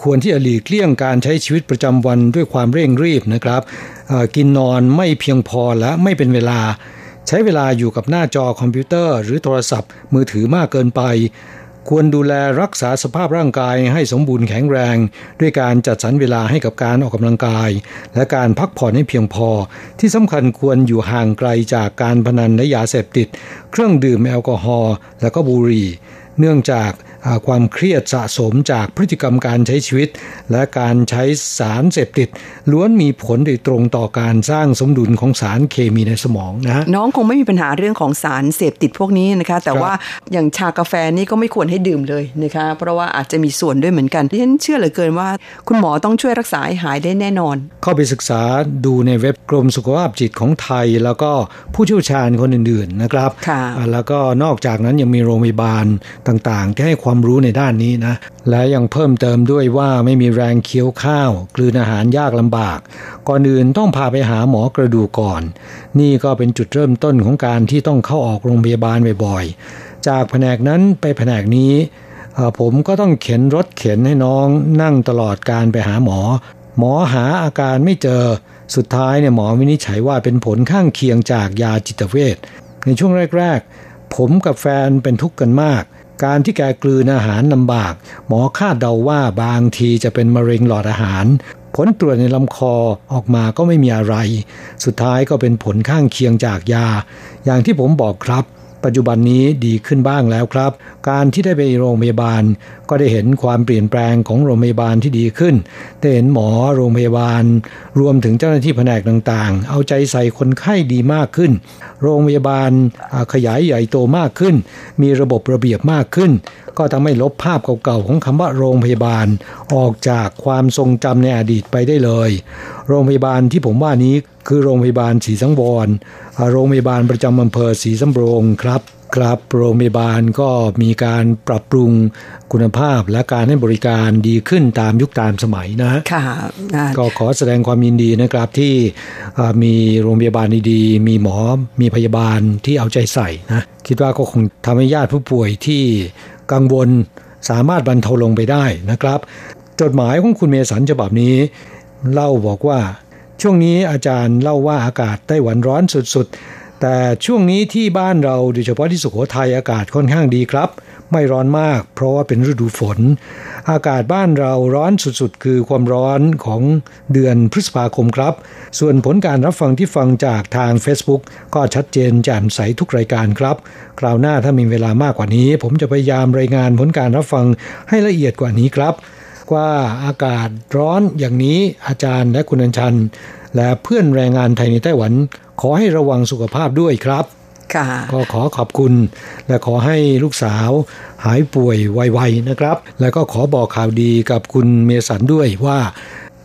ควรที่จะหลีกเลี่ยงการใช้ชีวิตประจำวันด้วยความเร่งรีบนะครับกินนอนไม่เพียงพอและไม่เป็นเวลา ใช้เวลาอยู่กับหน้าจอคอมพิวเตอร์ หรือโทรศัพท์ มือถือมากเกินไป ควรดูแลรักษาสภาพร่างกายให้สมบูรณ์แข็งแรง ด้วยการจัดสรรเวลาให้กับการออกกำลังกาย และการพักผ่อนให้เพียงพอ ที่สำคัญควรอยู่ห่างไกลจากการพนันและยาเสพติด เครื่องดื่มแอลกอฮอล์และก็บุหรี่ เนื่องจากความเครียดสะสมจากพฤติกรรมการใช้ชีวิต และการใช้สารเสพติด ล้วนมีผลโดยตรงต่อการสร้างสมดุลของสารเคมีในสมองนะน้องคงไม่มีปัญหาเรื่องของสารเสพติดพวกนี้นะคะ แต่ว่าอย่างชากาแฟนี่ก็ไม่ควรให้ดื่มเลยนะคะ เพราะว่าอาจจะมีส่วนด้วยเหมือนกันที่ฉันเชื่อเหลือเกินว่า คุณหมอต้องช่วยรักษาให้หายได้แน่นอน เข้าไปศึกษาดูในเว็บกรมสุขภาพจิตของไทย แล้วก็ผู้เชี่ยวชาญคนอื่นๆนะครับแล้วก็นอกจากนั้นยังมีโรงพยาบาลต่างๆ ที่ให้ความรู้ในด้านนี้นะ และยังเพิ่มเติมด้วยว่าไม่มีแรงเคี้ยวข้าว กลืนอาหารยากลำบาก ก่อนอื่นต้องพาไปหาหมอกระดูกก่อน นี่ก็เป็นจุดเริ่มต้นของการที่ต้องเข้าออกโรงพยาบาลบ่อยๆ จากแผนกนั้นไปแผนกนี้ ผมก็ต้องเข็นรถเข็นให้น้องนั่งตลอดการไปหาหมอ หมอหาอาการไม่เจอ สุดท้ายเนี่ยหมอวินิจฉัยว่าเป็นผลข้างเคียงจากยาจิตเวชในช่วงแรก ๆ ผมกับแฟนเป็นทุกข์กันมาก การที่แกกลืนอาหารลำบาก หมอคาดเดาว่าบางทีจะเป็นมะเร็งหลอดอาหาร ผลตรวจในลำคอออกมาก็ไม่มีอะไร สุดท้ายก็เป็นผลข้างเคียงจากยา อย่างที่ผมบอกครับ ปัจจุบันนี้ดีขึ้นบ้างแล้วครับ การที่ได้ไปโรงพยาบาล ก็ได้เห็นความเปลี่ยนแปลงของโรงพยาบาลที่ดีขึ้นได้เห็นหมอโรงพยาบาล รวมถึงเจ้าหน้าที่แผนกต่างๆ เอาใจใส่คนไข้ดีมากขึ้น โรงพยาบาลขยายใหญ่โตมากขึ้น มีระบบระเบียบมากขึ้น ก็ทำให้ลบภาพเก่าๆของคำว่าโรงพยาบาล ออกจากความทรงจำในอดีตไปได้เลย โรงพยาบาลที่ผมว่านี้คือโรงพยาบาลศรีสังวรโรงพยาบาลประจำอำเภอศรีสำโรงครับครับโรงพยาบาลก็มีการปรับปรุงคุณภาพและการให้บริการดีขึ้นตามยุคตามสมัยนะค่ะก็ขอแสดงความยินดีนะครับที่มีโรงพยาบาลดีๆ มีหมอมีพยาบาลที่เอาใจใส่นะคิดว่าก็คงทำให้ญาติผู้ป่วยที่กังวลสามารถบรรเทาลงไปได้นะครับ จดหมายของคุณเมสันฉบับนี้ เล่าบอกว่า ช่วงนี้อาจารย์เล่าว่าอากาศไต้หวันร้อนสุดๆ แต่ช่วงนี้ที่บ้านเราโดยเฉพาะที่สุโขทัยอากาศค่อนข้างดีครับ ไม่ร้อนมาก เพราะว่าเป็นฤดูฝน อากาศบ้านเราร้อนสุดๆ คือความร้อนของเดือนพฤษภาคมครับ ส่วนผลการรับฟังที่ฟังจากทาง Facebook ก็ชัดเจนแจ่มใสทุกรายการครับ คราวหน้าถ้ามีเวลามากกว่านี้ ผมจะพยายามรายงานผลการรับฟังให้ละเอียดกว่านี้ครับ ว่าอากาศร้อนอย่างนี้อาจารย์และคุณอัญชัน และเพื่อนแรงงานไทยในไต้หวัน ขอให้ระวังสุขภาพด้วยครับก็ขอขอบคุณ และขอให้ลูกสาวหายป่วยไวๆนะครับ และก็ขอบอกข่าวดีกับคุณเมสันด้วยว่า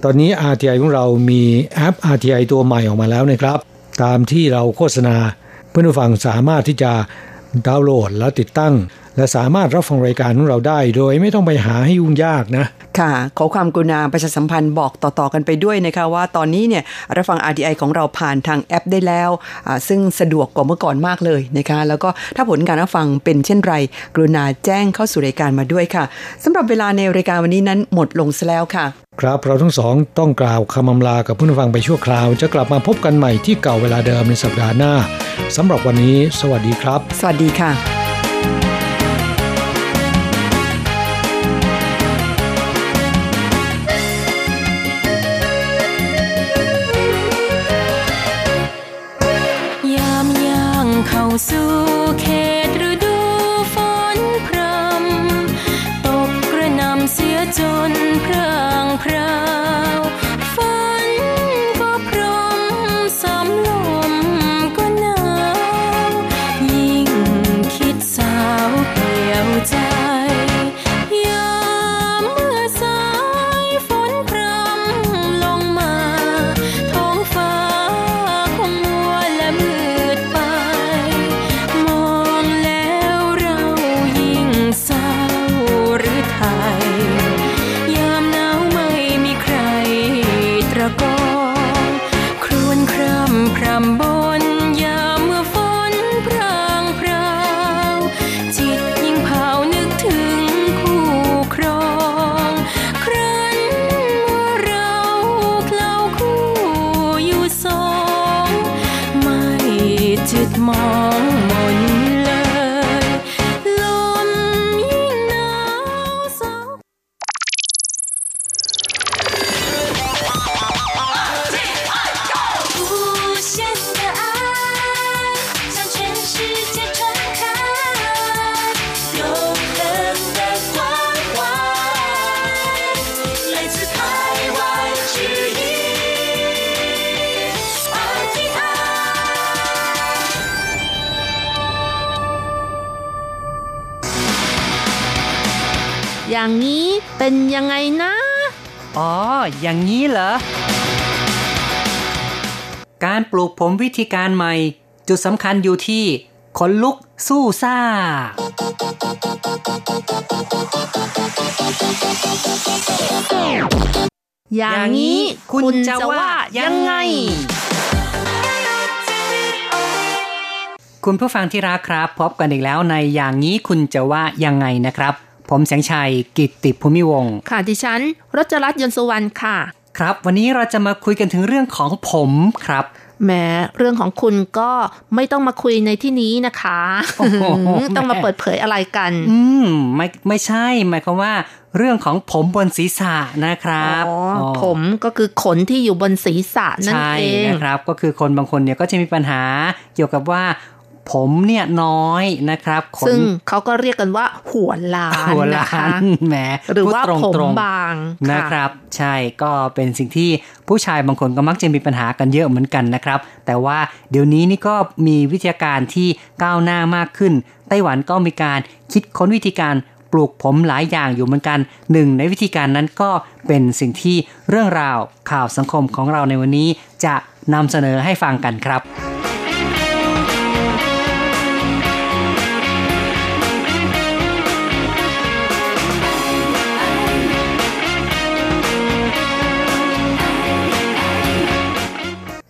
ตอนนี้ RTI ของเรามีแอป RTI ตัวใหม่ออกมาแล้วนะครับ ตามที่เราโฆษณาเพื่อนผู้ฟังสามารถที่จะดาวน์โหลดและติดตั้งและสามารถรับฟังรายการของเราได้ โดยไม่ต้องไปหาให้ยุ่งยากนะ ค่ะ ขอความกรุณาประชาสัมพันธ์บอกต่อๆกันไปด้วยนะคะว่าตอนนี้เนี่ยรับฟัง RDI ของเราผ่านทางแอปได้แล้ว ซึ่งสะดวกกว่าเมื่อก่อนมากเลยนะคะ แล้วก็ถ้าผลการรับฟังเป็นเช่นไร กรุณาแจ้งเข้าสู่รายการมาด้วยค่ะสำหรับเวลาในรายการวันนี้นั้นหมดลงซะแล้วค่ะ ครับเราทั้งสองต้องกล่าวคำอำลากับผู้ฟังไปชั่วคราว จะกลับมาพบกันใหม่ที่เก่าเวลาเดิมในสัปดาห์หน้าสำหรับวันนี้ สวัสดีครับ สวัสดีค่ะ อย่างนี้เป็นยังไงนะ อ๋อ อย่างนี้เหรอ การปลูกผมวิธีการใหม่ จุดสำคัญอยู่ที่ขนลุกสู้ซ่า อย่างนี้คุณจะว่ายังไง คุณผู้ฟังที่รักครับ พบกันอีกแล้วในอย่างนี้คุณจะว่ายังไงนะครับ ผมแสงชัยกิตติภูมิวงศ์ค่ะดิฉันรจรัตน์ยนต์สุวรรณค่ะ ครับ วันนี้เราจะมาคุยกันถึงเรื่องของผมครับแหมเรื่องของคุณก็ไม่ต้องมาคุยในที่นี้นะคะโอ้โหต้องมาเปิดเผยอะไรกัน อืมไม่ไม่ใช่ หมายความว่า เรื่องของผมบนศีรษะนะครับอ๋ออ๋อผมก็คือขนที่อยู่บนศีรษะนั่นใช่เองนะครับ ก็คือคนบางคนเนี่ยก็จะมีปัญหา เกี่ยวกับว่า ผมเนี่ยน้อยนะครับขนซึ่งเขาก็เรียกกันว่า หัวล้านหัวนะล้าคะนแหมหรือว่าพูดผมตรงๆบางนะครับ ใช่ก็เป็นสิ่งที่ผู้ชายบางคนก็มักจะมีปัญหากันเยอะเหมือนกันนะครับ แต่ว่าเดี๋ยวนี้นี่ก็มีวิทยาการที่ก้าวหน้ามากขึ้น ไต้หวันก็มีการคิดค้นวิธีการปลูกผมหลายอย่างอยู่เหมือนกันหนึ่งในวิธีการนั้นก็เป็นสิ่งที่เรื่องราวข่าวสังคมของเราในวันนี้จะนำเสนอให้ฟังกันครับ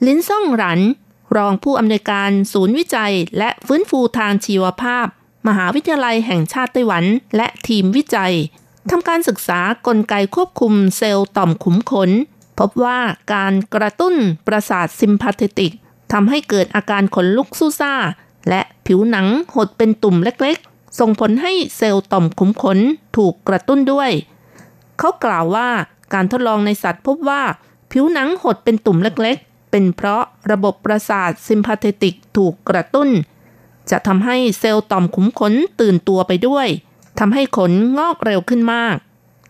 ลินซ่องหรัน รองผู้อำนวยการศูนย์วิจัย และฟื้นฟูทางชีวภาพ มหาวิทยาลัยแห่งชาติไต้หวัน และทีมวิจัยทำการศึกษากลไกควบคุมเซลล์ต่อมขุมขน พบว่าการกระตุ้นประสาทซิมพาเทติกทำให้เกิดอาการขนลุกสู้ซ่า และผิวหนังหดเป็นตุ่มเล็กๆ ส่งผลให้เซลล์ต่อมขุมขนถูกกระตุ้นด้วย เขากล่าวว่าการทดลองในสัตว์พบว่า ผิวหนังหดเป็นตุ่มเล็ก เป็นเพราะระบบประสาทซิมพาเทติกถูกกระตุ้น จะทำให้เซลล์ต่อมขุมขนตื่นตัวไปด้วยทำให้ขนงอกเร็วขึ้นมาก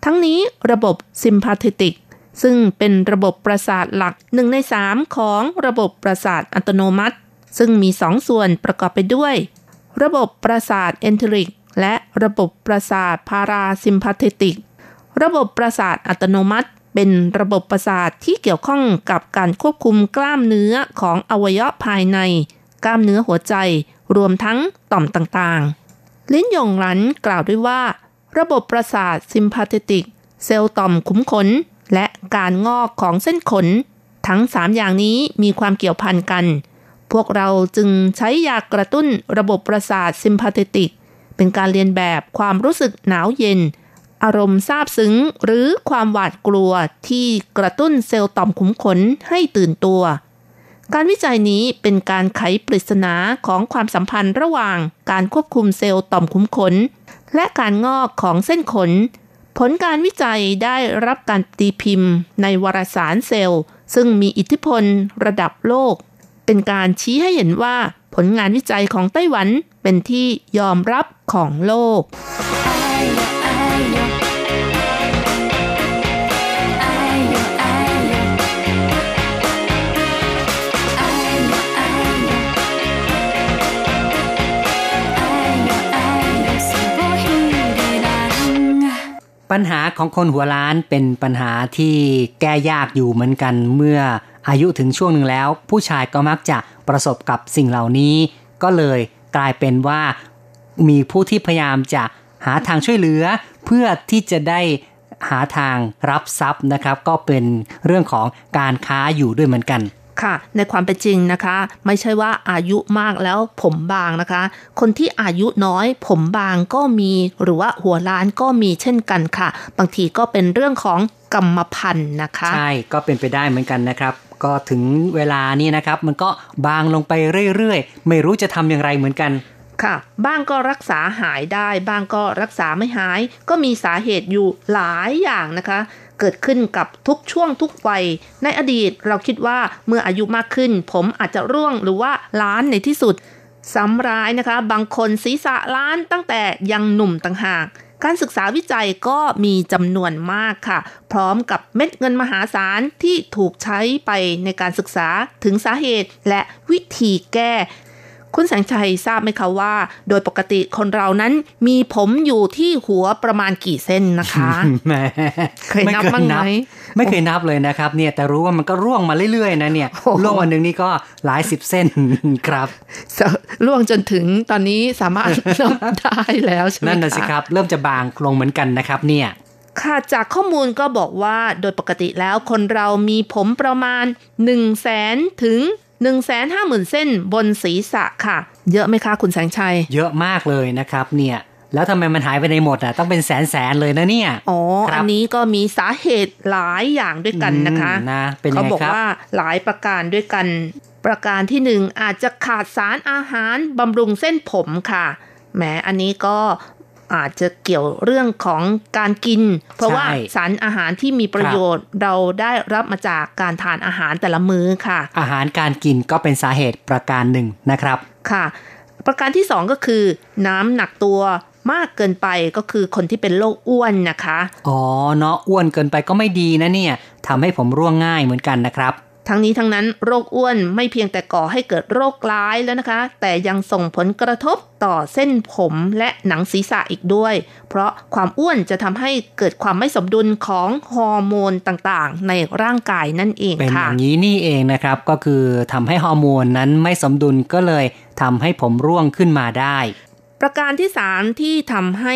ทั้งนี้ระบบซิมพาเทติกซึ่งเป็นระบบประสาทหลักหนึ่งในสามของระบบประสาทอัตโนมัติ ซึ่งมีสองส่วนประกอบไปด้วย ระบบประสาทเอนเทริกและระบบประสาทพาราซิมพาเทติก ระบบประสาทอัตโนมัติ เป็นระบบประสาทที่เกี่ยวข้องกับการควบคุมกล้ามเนื้อของอวัยวะภายใน กล้ามเนื้อหัวใจ รวมทั้งต่อมต่างๆ ลิ้นหยงหลันกล่าวด้วยว่า ระบบประสาทซิมพาเทติก เซลล์ต่อมขุมขน และการงอกของเส้นขน ทั้ง 3 อย่างนี้มีความเกี่ยวพันกัน พวกเราจึงใช้ยากระตุ้นระบบประสาทซิมพาเทติก เป็นการเรียนแบบความรู้สึกหนาวเย็น อารมณ์ซาบซึ้ง หรือความหวาดกลัวที่กระตุ้นเซลล์ต่อมขุมขนให้ตื่นตัว การวิจัยนี้เป็นการไขปริศนาของความสัมพันธ์ระหว่างการควบคุมเซลล์ต่อมขุมขน และการงอกของเส้นขน ผลการวิจัยได้รับการตีพิมพ์ ในวารสารเซลล์ ซึ่งมีอิทธิพลระดับโลก เป็นการชี้ให้เห็นว่าผลงานวิจัยของไต้หวันเป็นที่ยอมรับของโลก ปัญหาของคนหัวล้านเป็นปัญหาที่แก้ยากอยู่เหมือนกันเมื่ออายุถึงช่วงหนึ่งแล้ว ผู้ชายก็มักจะประสบกับสิ่งเหล่านี้ ก็เลยกลายเป็นว่ามีผู้ที่พยายามจะหาทางช่วยเหลือ เพื่อที่จะได้หาทางรับทรัพย์นะครับ ก็เป็นเรื่องของการค้าอยู่ด้วยเหมือนกัน ค่ะ ในความเป็นจริงนะคะ ไม่ใช่ว่าอายุมากแล้วผมบางนะคะ คนที่อายุน้อยผมบางก็มีหรือว่าหัวล้านก็มีเช่นกันค่ะ บางทีก็เป็นเรื่องของกรรมพันธุ์นะคะ ใช่ก็เป็นไปได้เหมือนกันนะครับก็ถึงเวลานี้นะครับ มันก็บางลงไปเรื่อยๆ ไม่รู้จะทำอย่างไรเหมือนกันค่ะ บ้างก็รักษาหายได้ บ้างก็รักษาไม่หาย ก็มีสาเหตุอยู่หลายอย่างนะคะ เกิดขึ้นกับทุกช่วงทุกวัย ในอดีตเราคิดว่าเมื่ออายุมากขึ้น ผมอาจจะร่วงหรือว่าล้านในที่สุดซ้ำร้ายนะคะ บางคนศีรษะล้านตั้งแต่ยังหนุ่มต่างหาก การศึกษาวิจัยก็มีจำนวนมากค่ะ พร้อมกับเม็ดเงินมหาศาลที่ถูกใช้ไปในการศึกษาถึงสาเหตุและวิธีแก้ คุณแสงชัยทราบไหมคะว่า โดยปกติคนเรานั้นมีผมอยู่ที่หัวประมาณกี่เส้นนะคะแหมเคยนับบ้างไหมไม่เคยนับเลยนะครับ เนี่ยแต่รู้ว่ามันก็ร่วงมาเรื่อยๆนะเนี่ยโอ้โหร่วงวันหนึ่งนี่ก็หลายสิบเส้นครับล่วงจนถึงตอนนี้สามารถนับได้แล้วใช่ไหมนั่นน่ะสิคะครับ เริ่มจะบางลงเหมือนกันนะครับ เนี่ยค่ะจากข้อมูลก็บอกว่าโดยปกติแล้วคนเรามีผมประมาณ1 0 0 0 0แสนถึง 1 5 0 0 0 0 เส้นบนศีรษะค่ะ เยอะไหมคะคุณแสงชัย เยอะมากเลยนะครับเนี่ยแล้วทำไมมันหายไปในหมดอะต้องเป็นแสนแสนๆเลยนะเนี่ย อ๋อครับอันนี้ก็มีสาเหตุหลายอย่างด้วยกันนะคะอืมนะเป็นยังไงเขาบอกครับว่าหลายประการด้วยกัน ประการที่หนึ่งอาจจะขาดสารอาหารบำรุงเส้นผมค่ะแหมอันนี้ก็ อาจจะเกี่ยวเรื่องของการกิน เพราะว่าสารอาหารที่มีประโยชน์เราได้รับมาจากการทานอาหารแต่ละมื้อค่ะ อาหารการกินก็เป็นสาเหตุประการหนึ่งนะครับค่ะ ประการที่สองก็คือ น้ำหนักตัวมากเกินไปก็คือคนที่เป็นโรคอ้วนนะคะ อ๋อเนาะอ้วนเกินไปก็ไม่ดีนะเนี่ยทำให้ผมร่วงง่ายเหมือนกันนะครับ ทั้งนี้ทั้งนั้นโรคอ้วนไม่เพียงแต่ก่อให้เกิดโรคร้ายแล้วนะคะ แต่ยังส่งผลกระทบต่อเส้นผมและหนังศีรษะอีกด้วย เพราะความอ้วนจะทำให้เกิดความไม่สมดุลของฮอร์โมนต่างๆ ในร่างกายนั่นเองเป็นอค่ะย่างนี้นี่เองนะครับ ก็คือทำให้ฮอร์โมนนั้นไม่สมดุลก็เลยทำให้ผมร่วงขึ้นมาได้ประการที่ 3 ที่ทำให้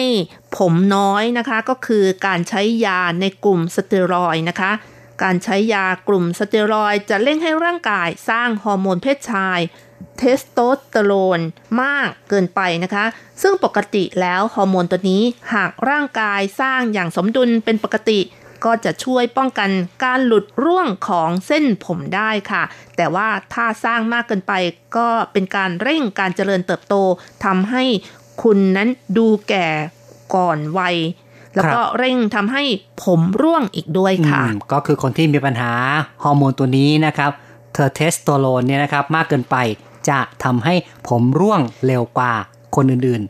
ผมน้อยนะคะ ก็คือการใช้ยาในกลุ่มสเตียรอยด์นะคะ การใช้ยากลุ่มสเตียรอยด์จะเร่งให้ร่างกายสร้างฮอร์โมนเพศชายเทสโทสเตอโรนมากเกินไปนะคะ ซึ่งปกติแล้วฮอร์โมนตัวนี้หากร่างกายสร้างอย่างสมดุลเป็นปกติ ก็จะช่วยป้องกันการหลุดร่วงของเส้นผมได้ค่ะ แต่ว่าถ้าสร้างมากเกินไปก็เป็นการเร่งการเจริญเติบโตทำให้คุณนั้นดูแก่ก่อนวัย แล้วก็เร่งทำให้ผมร่วงอีกด้วยค่ะอืมก็คือคนที่มีปัญหาฮอร์โมนตัวนี้นะครับเทสโทสเตอโรนเนี่ยนะครับมากเกินไปจะทำให้ผมร่วงเร็วกว่าคนอื่น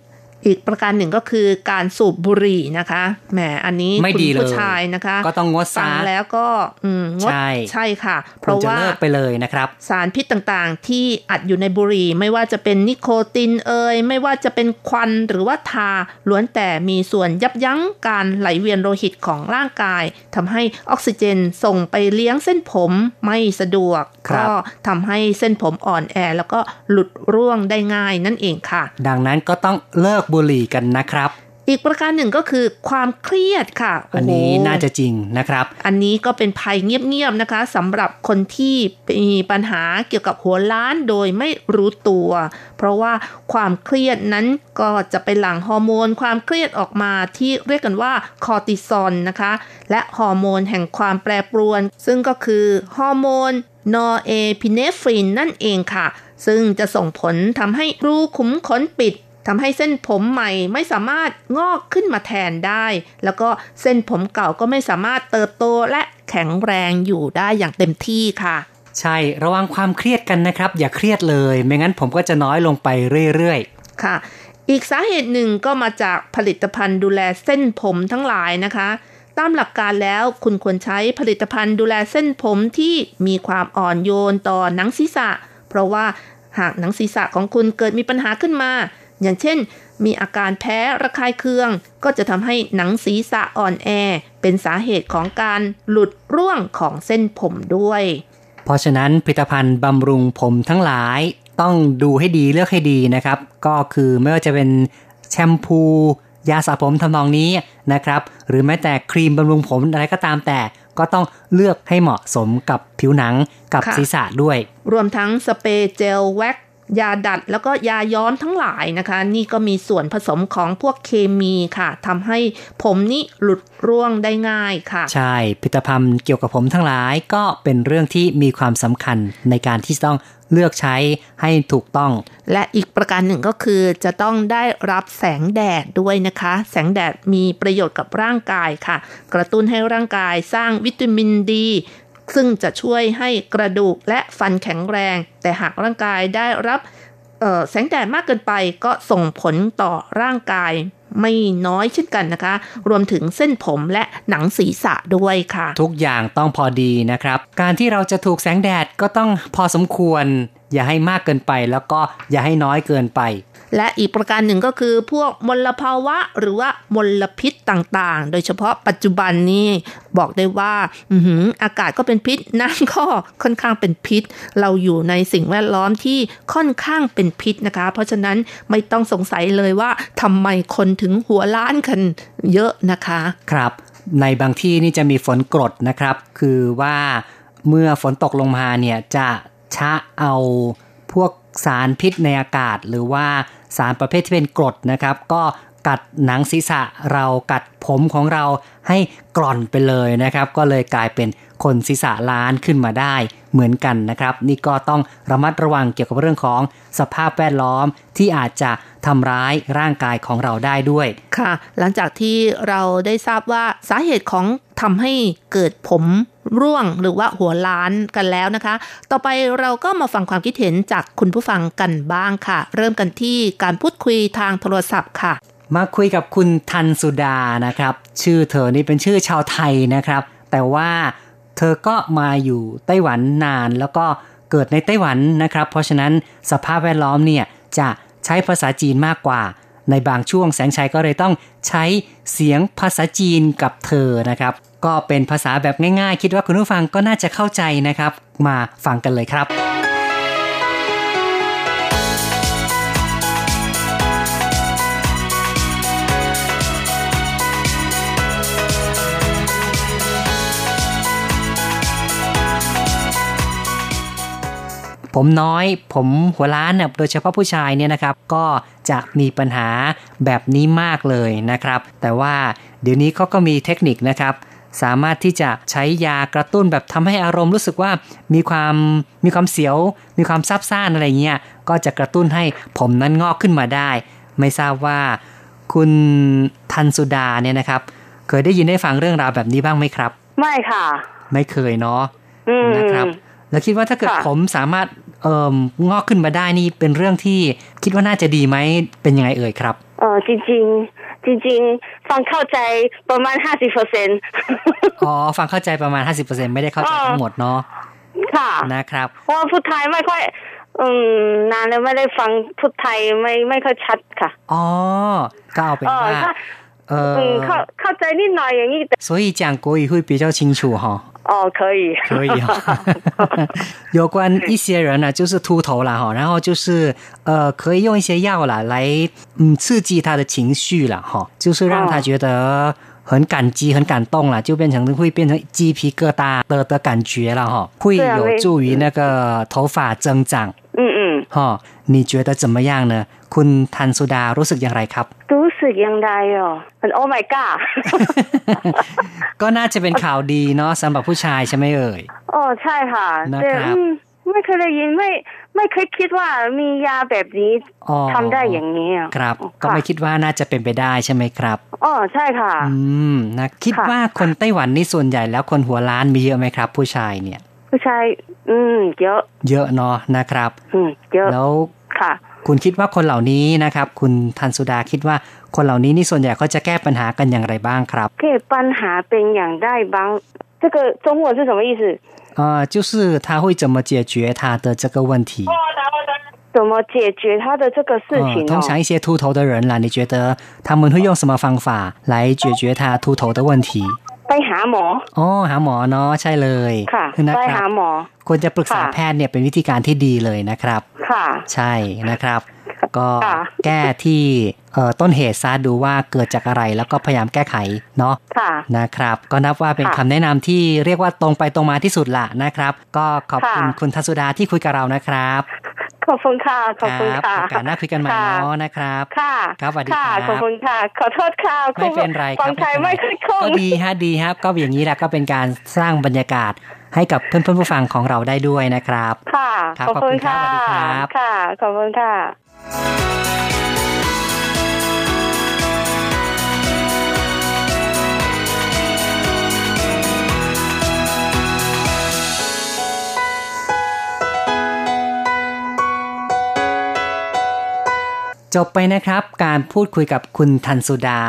อีกประการหนึ่งก็คือการสูบบุหรี่นะคะแหมอันนี้ไม่คุณดีเลยผู้ชายนะคะ ก็ต้องงดซะฟังแล้วก็อืมงดใช่ใช่ค่ะๆเพควรราะจะว่าเลิกไปเลยนะครับ สารพิษต่างๆ ที่อัดอยู่ในบุหรี่ ไม่ว่าจะเป็นนิโคตินเอยไม่ว่าจะเป็นควันหรือว่าทาล้วนแต่มีส่วนยับยั้งการไหลเวียนโลหิตของร่างกายทำให้ออกซิเจนส่งไปเลี้ยงเส้นผมไม่สะดวกครับก็ทำให้เส้นผมอ่อนแอแล้วก็หลุดร่วงได้ง่ายนั่นเองค่ะ ดังนั้นก็ต้องเลิกบุหรี่กันนะครับ อีกประการหนึ่งก็คือความเครียดค่ะ อันนี้น่าจะจริงนะครับ อันนี้ก็เป็นภัยเงียบๆนะคะสำหรับคนที่มีปัญหาเกี่ยวกับหัวล้านโดยไม่รู้ตัว เพราะว่าความเครียดนั้นก็จะไปหลั่งฮอร์โมน ความเครียดออกมาที่เรียกกันว่าคอร์ติซอลนะคะ และฮอร์โมนแห่งความแปรปรวน ซึ่งก็คือฮอร์โมนนอร์เอพิเนฟรินนั่นเองค่ะ ซึ่งจะส่งผลทำให้รูขุมขนปิด ทำให้เส้นผมใหม่ไม่สามารถงอกขึ้นมาแทนได้ แล้วก็เส้นผมเก่าก็ไม่สามารถเติบโตและแข็งแรงอยู่ได้อย่างเต็มที่ค่ะใช่ ระวังความเครียดกันนะครับ อย่าเครียดเลย ไม่งั้นผมก็จะน้อยลงไปเรื่อยๆ ค่ะ อีกสาเหตุหนึ่งก็มาจากผลิตภัณฑ์ดูแลเส้นผมทั้งหลายนะคะ ตามหลักการแล้วคุณควรใช้ผลิตภัณฑ์ดูแลเส้นผมที่มีความอ่อนโยนต่อหนังศีรษะ เพราะว่าหากหนังศีรษะของคุณเกิดมีปัญหาขึ้นมา อย่างเช่น มีอาการแพ้ระคายเคือง ก็จะทำให้หนังศีรษะอ่อนแอ เป็นสาเหตุของการหลุดร่วงของเส้นผมด้วย เพราะฉะนั้นผลิตภัณฑ์บำรุงผมทั้งหลายต้องดูให้ดีเลือกให้ดีนะครับ ก็คือไม่ว่าจะเป็นแชมพู ยาสระผมทำนองนี้นะครับ หรือแม้แต่ครีมบำรุงผมอะไรก็ตามแต่ก็ต้องเลือกให้เหมาะสมกับผิวหนังกับศีรษะด้วย รวมทั้งสเปรย์เจลแว็ก ยาดัดแล้วก็ยาย้อมทั้งหลายนะคะ นี่ก็มีส่วนผสมของพวกเคมีค่ะทำให้ผมนี่หลุดร่วงได้ง่ายค่ะ ใช่ผลิตภัณฑ์เกี่ยวกับผมทั้งหลายก็เป็นเรื่องที่มีความสำคัญในการที่ต้องเลือกใช้ให้ถูกต้อง และอีกประการหนึ่งก็คือจะต้องได้รับแสงแดดด้วยนะคะ แสงแดดมีประโยชน์กับร่างกายค่ะ กระตุ้นให้ร่างกายสร้างวิตามินดี ซึ่งจะช่วยให้กระดูกและฟันแข็งแรง แต่หากร่างกายได้รับแสงแดดมากเกินไปก็ส่งผลต่อร่างกายไม่น้อยเช่นกันนะคะ รวมถึงเส้นผมและหนังศีรษะด้วยค่ะ ทุกอย่างต้องพอดีนะครับ การที่เราจะถูกแสงแดดก็ต้องพอสมควร อย่าให้มากเกินไปแล้วก็อย่าให้น้อยเกินไป และอีกประการหนึ่งก็คือพวกมลภาวะหรือว่ามลพิษต่างๆ โดยเฉพาะปัจจุบันนี้บอกได้ว่าอือากาศก็เป็นพิษน้ำก็ค่อนข้างเป็นพิษ เราอยู่ในสิ่งแวดล้อมที่ค่อนข้างเป็นพิษนะคะ เพราะฉะนั้นไม่ต้องสงสัยเลยว่าทำไมคนถึงหัวล้านกันเยอะนะคะครับ ในบางที่นี่จะมีฝนกรดนะครับ คือว่าเมื่อฝนตกลงมาเนี่ยจะชะเอาพวกสารพิษในอากาศหรือว่า สารประเภทที่เป็นกรดนะครับ ก็กัดหนังศีรษะเรากัดผมของเราให้กร่อนไปเลยนะครับ ก็เลยกลายเป็นคนศีรษะล้านขึ้นมาได้เหมือนกันนะครับ นี่ก็ต้องระมัดระวังเกี่ยวกับเรื่องของสภาพแวดล้อมที่อาจจะทำร้ายร่างกายของเราได้ด้วย ค่ะ หลังจากที่เราได้ทราบว่าสาเหตุของ ทำให้เกิดผมร่วงหรือว่าหัวล้านกันแล้วนะคะ ต่อไปเราก็มาฟังความคิดเห็นจากคุณผู้ฟังกันบ้างค่ะ เริ่มกันที่การพูดคุยทางโทรศัพท์ค่ะ มาคุยกับคุณทันสุดานะครับ ชื่อเธอนี่เป็นชื่อชาวไทยนะครับ แต่ว่าเธอก็มาอยู่ไต้หวันนานแล้วก็เกิดในไต้หวันนะครับ เพราะฉะนั้นสภาพแวดล้อมเนี่ยจะใช้ภาษาจีนมากกว่า ในบางช่วงแสงชัยก็เลยต้องใช้เสียงภาษาจีนกับเธอนะครับ ก็เป็นภาษาแบบง่ายๆ คิดว่าคุณผู้ฟังก็น่าจะเข้าใจนะครับ มาฟังกันเลยครับ ผมน้อย ผมหัวล้านเนี่ยโดยเฉพาะผู้ชายเนี่ยนะครับ ก็จะมีปัญหาแบบนี้มากเลยนะครับ แต่ว่าเดี๋ยวนี้เขาก็มีเทคนิคนะครับสามารถที่จะใช้ยากระตุ้นแบบทำให้อารมณ์รู้สึกว่ามีความมีความเสียว มีความซับซ่านอะไรเงี้ยก็จะกระตุ้นให้ผมนั้นงอกขึ้นมาได้ ไม่ทราบว่าคุณทันสุดาเนี่ยนะครับ เคยได้ยินได้ฟังเรื่องราวแบบนี้บ้างไหมครับ ไม่ค่ะ ไม่เคยเนาะนะครับ แล้วคิดว่าถ้าเกิดผมสามารถ เอ่องอกขึ้นมาได้นี่เป็นเรื่องที่คิดว่าน่าจะดีไหมเป็นยังไงเอ่ยครับเออจริงจริงจริงๆฟังเข้าใจประมาณห้าสิบเปอร์เซ็นต์อ๋อ ฟังเข้าใจประมาณห้าสิบเปอร์เซ็นไม่ได้เข้าใจทั้งหมดเนาะค่ะนะครับเพราะพูดไทยไม่ค่อย อืมนานแล้วไม่ได้ฟังพูดไทยไม่ไม่ค่อยชัดค่ะ อ๋อก็เอาเป็นว่า เออเข้าเข้าใจนิดหน่อยอย่างนี้所以讲国语会比较清楚哈哦，可以，可以哈。有关一些人呢，就是秃头了哈，然后就是呃，可以用一些药了来嗯刺激他的情绪了哈，就是让他觉得很感激、很感动了，就变成会变成鸡皮疙瘩的的感觉了哈，会有助于那个头发增长。嗯嗯，哈，你觉得怎么样呢？คุณทันสุดารู้สึกอย่างไรครับรู้ สึกอย่างไรอะโอ้ my god ก็น่าจะเป็นข่าวดีเนาะสำหรับผู้ชายใช่ไหมเอ่ยอ๋อใช่ค่ะนะครับไม่เคยได้ยินไม่ไม่เคยคิดว่ามียาแบบนี้ทำได้อย่างนี้ครับ ก็ไม่คิดว่าน่าจะเป็นไปได้ใช่ไหมครับอ๋อใช่ค่ะ อืมนะคิดว่าคนไต้หวันนี่ส่วนใหญ่แล้วคนหัวล้านมีเยอะไหมครับ ผู้ชายเนี่ย ผู้ชาย อืม เยอะ เยอะเนาะนะครับ อืมเยอะแล้วค่ะ คุณคิดว่าคนเหล่านี้นะครับ คุณทันสุดาคิดว่าคนเหล่านี้นี่ส่วนใหญ่เขาจะแก้ปัญหากันอย่างไรบ้างครับ แก้ปัญหาเป็นอย่างได้บ้าง这个中文是什么意思呃，就是他会怎么解决他的这个问题？怎么解决他的这个事情、哦通常一些秃头的人啦，你觉得他们会用什么方法来解决他秃头的问题？ ไปหาหมออ๋อหาหมอเนาะใช่เลยค่ะนะไปครัหาบหมอ ควรจะปรึกษาค่ะแพทย์เนี่ยเป็นวิธีการที่ดีเลยนะครับ ค่ะ ใช่นะครับ ก็ค่ะแก้ที่เอ่อต้นเหตุซะดูว่าเกิดจากอะไรแล้วก็พยายามแก้ไขเนาะค่ะนะครับ ก็นับว่าเป็นค่ะคำแนะนำที่เรียกว่าตรงไปตรงมาที่สุดละนะครับ ก็ขอบคุณค่ะคุณทัศสุดาที่คุยกับเรานะครับ ขอบคุณค่ะ ขอบคุณรัค่ะโอกาสหน้าคุยกันใหม่ค่ะเนาะนะครับ ค่ะ ครับสวัสดีค่ะครับขอบคุณค่ะ ขอโทษค่ะไม่เป็นไรคฟัรับงไทยไม่ค่อยคล่องก็ดีฮะดีครับ ก็อย่างนี้แหละก็เป็นการสร้างบรรยากาศให้กับเพื่อนเพื่อนๆผู้ฟังของเราได้ด้วยนะครับ ค่ะครับขอบคุณขอบคุณครับสวัสค่ะดีครับค่ะ ขอบคุณค่ะ จบไปนะครับ การพูดคุยกับคุณทันสุดา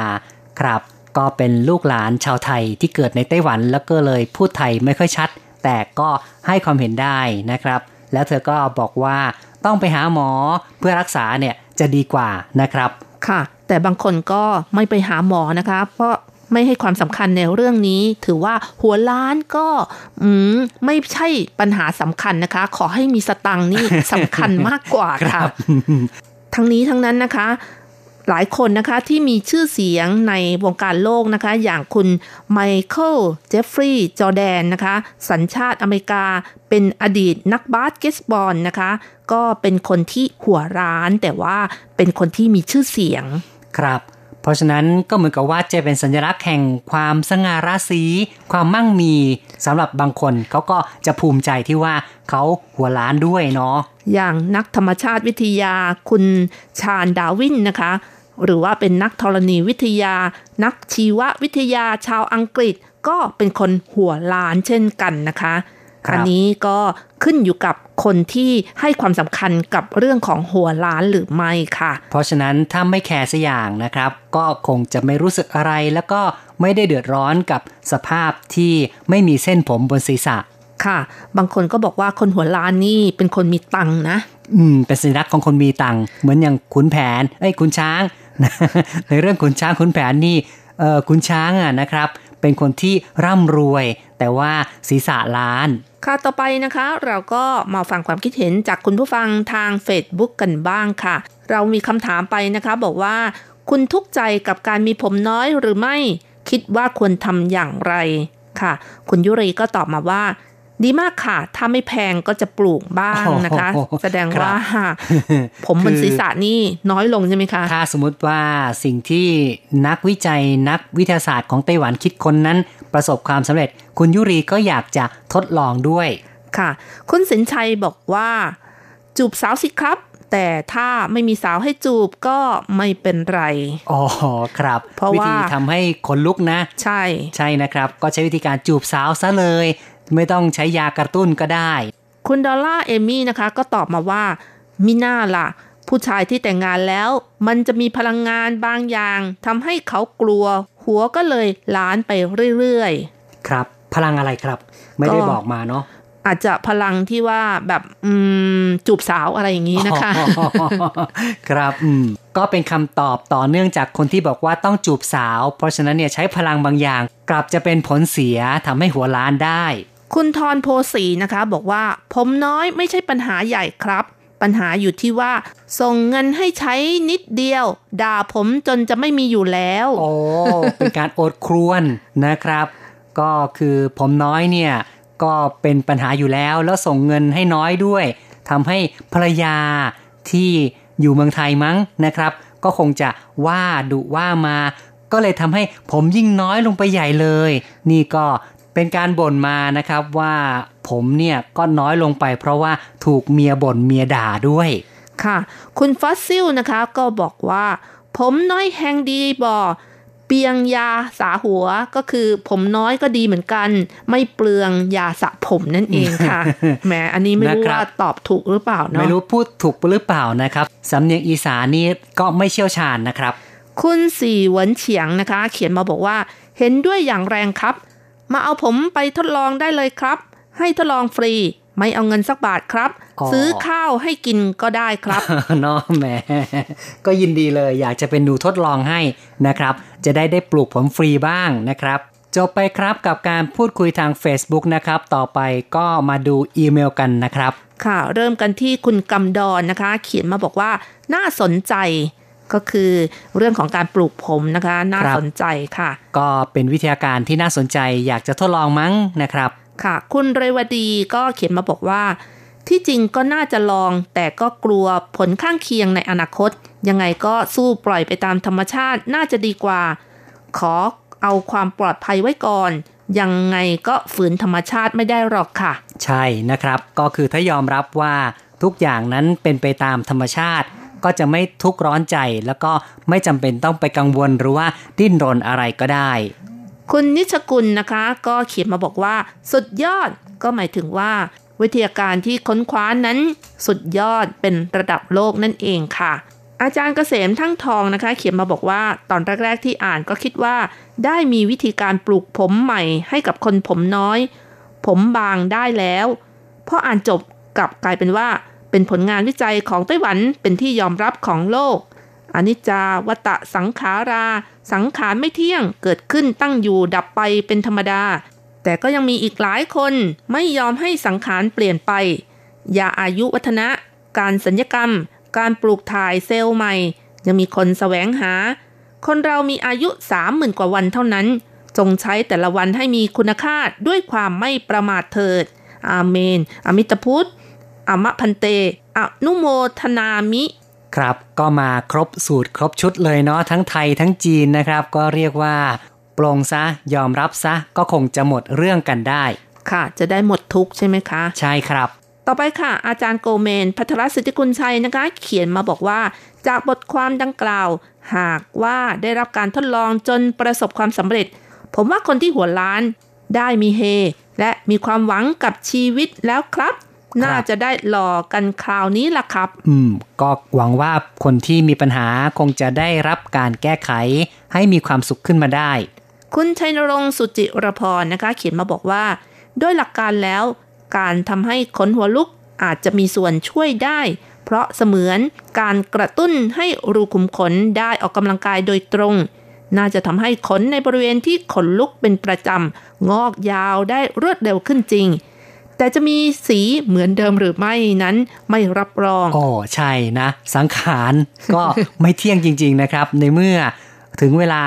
ครับ ก็เป็นลูกหลานชาวไทยที่เกิดในไต้หวันแล้วก็เลยพูดไทยไม่ค่อยชัด แต่ก็ให้ความเห็นได้นะครับ แล้วเธอก็บอกว่าต้องไปหาหมอเพื่อรักษาเนี่ยจะดีกว่านะครับ ค่ะ แต่บางคนก็ไม่ไปหาหมอนะคะเพราะไม่ให้ความสำคัญในเรื่องนี้ ถือว่าหัวล้านก็อืมไม่ใช่ปัญหาสำคัญนะคะ ขอให้มีสตังค์นี่สำคัญมากกว่าค่ะ ทั้งนี้ทั้งนั้นนะคะ หลายคนนะคะที่มีชื่อเสียงในวงการโลกนะคะ อย่างคุณไมเคิลเจฟฟรีย์จอร์แดนนะคะ สัญชาติอเมริกา เป็นอดีตนักบาสเกตบอลนะคะ ก็เป็นคนที่หัวล้านแต่ว่าเป็นคนที่มีชื่อเสียงครับ เพราะฉะนั้นก็เหมือนกับว่าจะเป็นสัญลักษณ์แห่งความสง่าราศีความมั่งมีสำหรับบางคนเขาก็จะภูมิใจที่ว่าเขาหัวล้านด้วยเนาะอย่างนักธรรมชาติวิทยาคุณชาญดาวินนะคะ หรือว่าเป็นนักธรณีวิทยา นักชีววิทยาชาวอังกฤษ ก็เป็นคนหัวล้านเช่นกันนะคะ อันนี้ก็ขึ้นอยู่กับคนที่ให้ความสำคัญกับเรื่องของหัวล้านหรือไม่ค่ะ เพราะฉะนั้นถ้าไม่แคร์สักอย่างนะครับ ก็คงจะไม่รู้สึกอะไร แล้วก็ไม่ได้เดือดร้อนกับสภาพที่ไม่มีเส้นผมบนศีรษะค่ะ บางคนก็บอกว่าคนหัวล้านนี่เป็นคนมีตังค์นะ อืม เป็นสัญลักษณ์ของคนมีตังค์เหมือนอย่างขุนแผนไอ้ยขุนช้าง ในเรื่องขุนช้างขุนแผนนี่เออขุนช้างอะนะครับ เป็นคนที่ร่ำรวย แต่ว่าศีรษะล้าน ค่ะต่อไปนะคะ เราก็มาฟังความคิดเห็นจากคุณผู้ฟังทาง Facebook กันบ้างค่ะ เรามีคำถามไปนะคะ บอกว่า คุณทุกข์ใจกับการมีผมน้อยหรือไม่คิดว่าควรทำอย่างไรค่ะ คุณยุรีก็ตอบมาว่า ดีมากค่ะ ถ้าไม่แพงก็จะปลูกบ้างนะคะโอ้โหแสดงว่าครับผมบนคือศีรษะนี่น้อยลงใช่ไหมคะ ถ้าสมมติว่าสิ่งที่นักวิจัยนักวิทยาศาสตร์ของไต้หวันคิดคนนั้น ประสบความสำเร็จ คุณยุรีก็อยากจะทดลองด้วยค่ะ คุณสินชัยบอกว่า จูบสาวสิครับ แต่ถ้าไม่มีสาวให้จูบก็ไม่เป็นไร อ๋อครับ เพราะว่าวิธีทำให้ขนลุกนะ ใช่ ใช่นะครับ ก็ใช้วิธีการจูบสาวซะเลย ไม่ต้องใช้ยากระตุ้นก็ได้ คุณดอลล่าเอมี่นะคะ ก็ตอบมาว่ามิน่าล่ะ ผู้ชายที่แต่งงานแล้ว มันจะมีพลังงานบางอย่างทำให้เขากลัว หัวก็เลยล้านไปเรื่อยครับ พลังอะไรครับ ไม่ได้ก็บอกมาเนาะๆอาจจะพลังที่ว่าแบบอืมจูบสาวอะไรอย่างนี้นะคะ ครับอืมก็เป็นคำตอบต่อเนื่องจากคนที่บอกว่าต้องจูบสาว เพราะฉะนั้นเนี่ยใช้พลังบางอย่าง กลับจะเป็นผลเสียทำให้หัวล้านได้ คุณทรโพสีนะคะ บอกว่า ผมน้อยไม่ใช่ปัญหาใหญ่ครับ ปัญหาอยู่ที่ว่า ส่งเงินให้ใช้นิดเดียว ด่าผมจนจะไม่มีอยู่แล้วโอ้เป็นการโอดครวนนะครับ ก็คือผมน้อยเนี่ย ก็เป็นปัญหาอยู่แล้ว แล้วส่งเงินให้น้อยด้วยทำให้ภรรยาที่อยู่เมืองไทยมั้งนะครับ ก็คงจะว่าดุว่ามา ก็เลยทำให้ผมยิ่งน้อยลงไปใหญ่เลย นี่ก็ เป็นการบ่นมานะครับว่าผมเนี่ยก็น้อยลงไป เพราะว่าถูกเมียบ่นเมียด่าด้วยค่ะ คุณฟอสซิลนะคะก็บอกว่า ผมน้อยแหงดีบอเปียงยาสาหัวก็คือผมน้อยก็ดีเหมือนกัน ไม่เปลืองยาสระผมนั่นเองค่ะแหมอันนี้ไม่รู้ว่าตอบถูกหรือเปล่าเนาะไม่รู้พูดถูกหรือเปล่านะครับสำเนียงอีสานนี่ก็ไม่เชี่ยวชาญนะครับ คุณสี่หวนเฉียงนะคะ เขียนมาบอกว่า เห็นด้วยอย่างแรงครับ มาเอาผมไปทดลองได้เลยครับ ให้ทดลองฟรี ไม่เอาเงินสักบาทครับ ซื้อข้าวให้กินก็ได้ครับเนาะแหมก็ยินดีเลย อยากจะเป็นหนูทดลองให้นะครับ จะได้ได้ปลูกผมฟรีบ้างนะครับจบไปครับกับการพูดคุยทาง Facebook นะครับ ต่อไปก็มาดูอีเมลกันนะครับ ค่ะ เริ่มกันที่คุณกำดอนนะคะ เขียนมาบอกว่า น่าสนใจ ก็คือเรื่องของการปลูกผมนะคะ น่าสนใจค่ะ ก็เป็นวิทยาการที่น่าสนใจอยากจะทดลองมั้งนะครับ ค่ะ คุณเรวดีก็เขียนมาบอกว่า ที่จริงก็น่าจะลอง แต่ก็กลัวผลข้างเคียงในอนาคต ยังไงก็สู้ปล่อยไปตามธรรมชาติน่าจะดีกว่า ขอเอาความปลอดภัยไว้ก่อน ยังไงก็ฝืนธรรมชาติไม่ได้หรอกค่ะ ใช่นะครับ ก็คือถ้ายอมรับว่าทุกอย่างนั้นเป็นไปตามธรรมชาติ ก็จะไม่ทุกร้อนใจ แล้วก็ไม่จำเป็นต้องไปกังวลหรือว่าดิ้นรนอะไรก็ได้ คุณนิชกุลนะคะ ก็เขียนมาบอกว่า สุดยอดก็หมายถึงว่า วิทยาการที่ค้นคว้านั้น สุดยอดเป็นระดับโลกนั่นเองค่ะอาจารย์เกษมทั้งทองนะคะ เขียนมาบอกว่าตอนแรก ๆ ที่อ่านก็คิดว่า ได้มีวิธีการปลูกผมใหม่ให้กับคนผมน้อย ผมบางได้แล้วพออ่านจบกลับกลายเป็นว่า เป็นผลงานวิจัยของไต้หวันเป็นที่ยอมรับของโลก อนิจจาวัตะสังขารา สังขารไม่เที่ยงเกิดขึ้นตั้งอยู่ดับไปเป็นธรรมดา แต่ก็ยังมีอีกหลายคนไม่ยอมให้สังขารเปลี่ยนไปยาอายุวัฒนะ การสัญญกรรม การปลูกถ่ายเซลล์ใหม่ ยังมีคนแสวงหา คนเรามีอายุสามหมื่นกว่าวันเท่านั้น จงใช้แต่ละวันให้มีคุณค่าด้วยความไม่ประมาทเถิด อาเมน อมิตพุทธ อมะพันเตอนุโมทนามิครับก็มาครบสูตรครบชุดเลยเนาะทั้งไทยทั้งจีนนะครับ ก็เรียกว่าปลงซะยอมรับซะก็คงจะหมดเรื่องกันได้ ค่ะ จะได้หมดทุกใช่ไหมคะ ใช่ครับ ต่อไปค่ะ อาจารย์โกเมน พัทรสิทธิกุลชัยนะคะ เขียนมาบอกว่า จากบทความดังกล่าว หากว่าได้รับการทดลองจนประสบความสำเร็จ ผมว่าคนที่หัวล้านได้มีเฮ และมีความหวังกับชีวิตแล้วครับ น่าจะได้หล่อกันคราวนี้ล่ะครับ อืม ก็หวังว่าคนที่มีปัญหาคงจะได้รับการแก้ไขให้มีความสุขขึ้นมาได้ คุณชัยนรงสุจิรพรนะคะ เขียนมาบอกว่า ด้วยหลักการแล้ว การทำให้ขนหัวลุกอาจจะมีส่วนช่วยได้ เพราะเสมือนการกระตุ้นให้รูขุมขนได้ออกกำลังกายโดยตรง น่าจะทำให้ขนในบริเวณที่ขนลุกเป็นประจำงอกยาวได้รวดเร็วขึ้นจริง แต่จะมีสีเหมือนเดิมหรือไม่นั้นไม่รับรองอ๋อใช่นะ สังขารก็ไม่เที่ยงจริง ๆนะครับ ในเมื่อถึงเวลา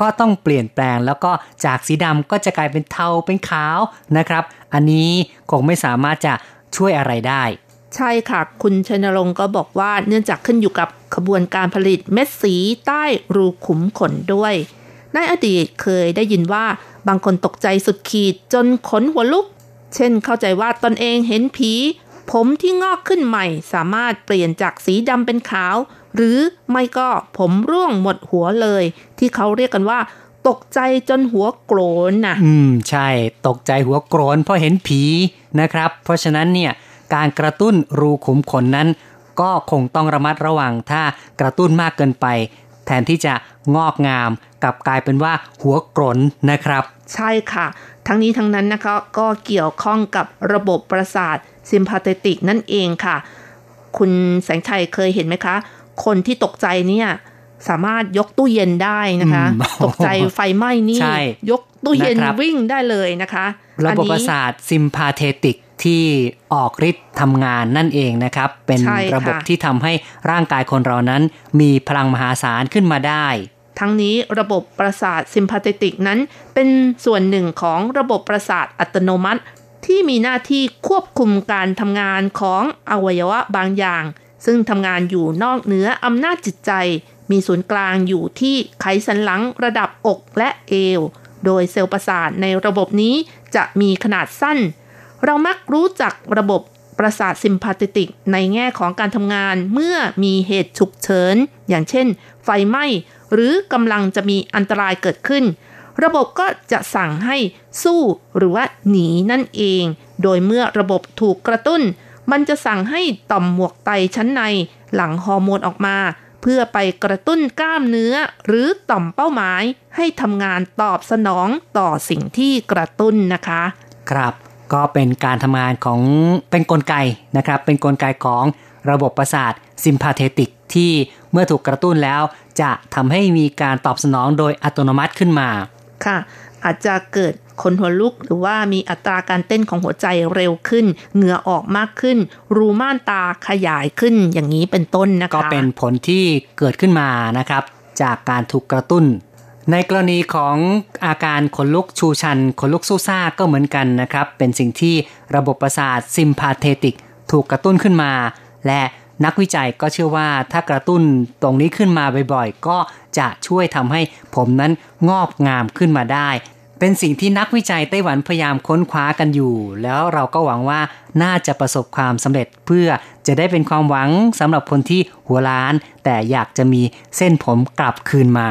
ก็ต้องเปลี่ยนแปลงแล้วก็จากสีดำก็จะกลายเป็นเทาเป็นขาวนะครับ อันนี้คงไม่สามารถจะช่วยอะไรได้ ใช่ค่ะ คุณชนรงก็บอกว่าเนื่องจากขึ้นอยู่กับขบวนการผลิตเม็ดสีใต้รูขุมขนด้วยในอดีตเคยได้ยินว่าบางคนตกใจสุดขีดจนขนหัวลุก เช่นเข้าใจว่าตนเองเห็นผี ผมที่งอกขึ้นใหม่ สามารถเปลี่ยนจากสีดำเป็นขาว หรือไม่ก็ผมร่วงหมดหัวเลย ที่เขาเรียกกันว่า ตกใจจนหัวโกรนนะอืมใช่ ตกใจหัวโกรนเพราะเห็นผีนะครับ เพราะฉะนั้นเนี่ยการกระตุ้นรูขุมขนนั้น ก็คงต้องระมัดระวังถ้ากระตุ้นมากเกินไป แทนที่จะงอกงาม กลับกลายเป็นว่าหัวกรนนะครับ ใช่ค่ะ ทั้งนี้ทั้งนั้นนะคะก็เกี่ยวข้องกับระบบประสาทซิมพาเตติกนั่นเองค่ะ คุณแสงชัยเคยเห็นไหมคะ คนที่ตกใจเนี่ยสามารถยกตู้เย็นได้นะคะ ตกใจไฟไหม้นี่ ยกตู้เย็นวิ่งได้เลยนะคะ ระบบประสาทซิมพาเทติกที่ออกฤทธิ์ทำงานนั่นเองนะครับ เป็นระบบที่ทำให้ร่างกายคนเรานั้น มีพลังมหาศาลขึ้นมาได้ ทั้งนี้ระบบประสาทซิมพาเตติกนั้น เป็นส่วนหนึ่งของระบบประสาทอัตโนมัติ ที่มีหน้าที่ควบคุมการทำงานของอวัยวะบางอย่าง ซึ่งทำงานอยู่นอกเหนืออำนาจจิตใจ มีศูนย์กลางอยู่ที่ไขสันหลังระดับอกและเอว โดยเซลล์ประสาทในระบบนี้จะมีขนาดสั้น เรามักรู้จักระบบ ประสาทซิมพาติติกในแง่ของการทำงานเมื่อมีเหตุฉุกเฉิน อย่างเช่น ไฟไหม้ หรือกำลังจะมีอันตรายเกิดขึ้น ระบบก็จะสั่งให้สู้หรือว่าหนีนั่นเอง โดยเมื่อระบบถูกกระตุ้น มันจะสั่งให้ต่อมหมวกไตชั้นใน หลั่งฮอร์โมนออกมา เพื่อไปกระตุ้นกล้ามเนื้อ หรือต่อมเป้าหมาย ให้ทำงานตอบสนองต่อสิ่งที่กระตุ้นนะคะ ครับ ก็เป็นการทำงานของเป็นนกลไกนะครับ เป็นนกลไกของระบบประสาทซิมพาเทติกที่เมื่อถูกกระตุ้นแล้ว จะทำให้มีการตอบสนองโดยอัตโนมัติขึ้นมาค่ะ อาจจะเกิดคนหัวลุกหรือว่ามีอัตราการเต้นของหัวใจเร็วขึ้น เหงื่อออกมากขึ้น รูม่านตาขยายขึ้นอย่างนี้เป็นต้นนะคะ ก็เป็นผลที่เกิดขึ้นมานะครับ จากการถูกกระตุ้น ในกรณีของอาการขนลุกชูชัน ขนลุกสู้ซ่าก็เหมือนกันนะครับ เป็นสิ่งที่ระบบประสาทซิมพาเทติก ถูกกระตุ้นขึ้นมา และนักวิจัยก็เชื่อว่าถ้ากระตุ้นตรงนี้ขึ้นมาบ่อยๆ ก็จะช่วยทำให้ผมนั้นงอกงามขึ้นมาได้ เป็นสิ่งที่นักวิจัยไต้หวันพยายามค้นคว้ากันอยู่ แล้วเราก็หวังว่าน่าจะประสบความสำเร็จเพื่อจะได้เป็นความหวังสำหรับคนที่หัวล้าน แต่อยากจะมีเส้นผมกลับคืนมา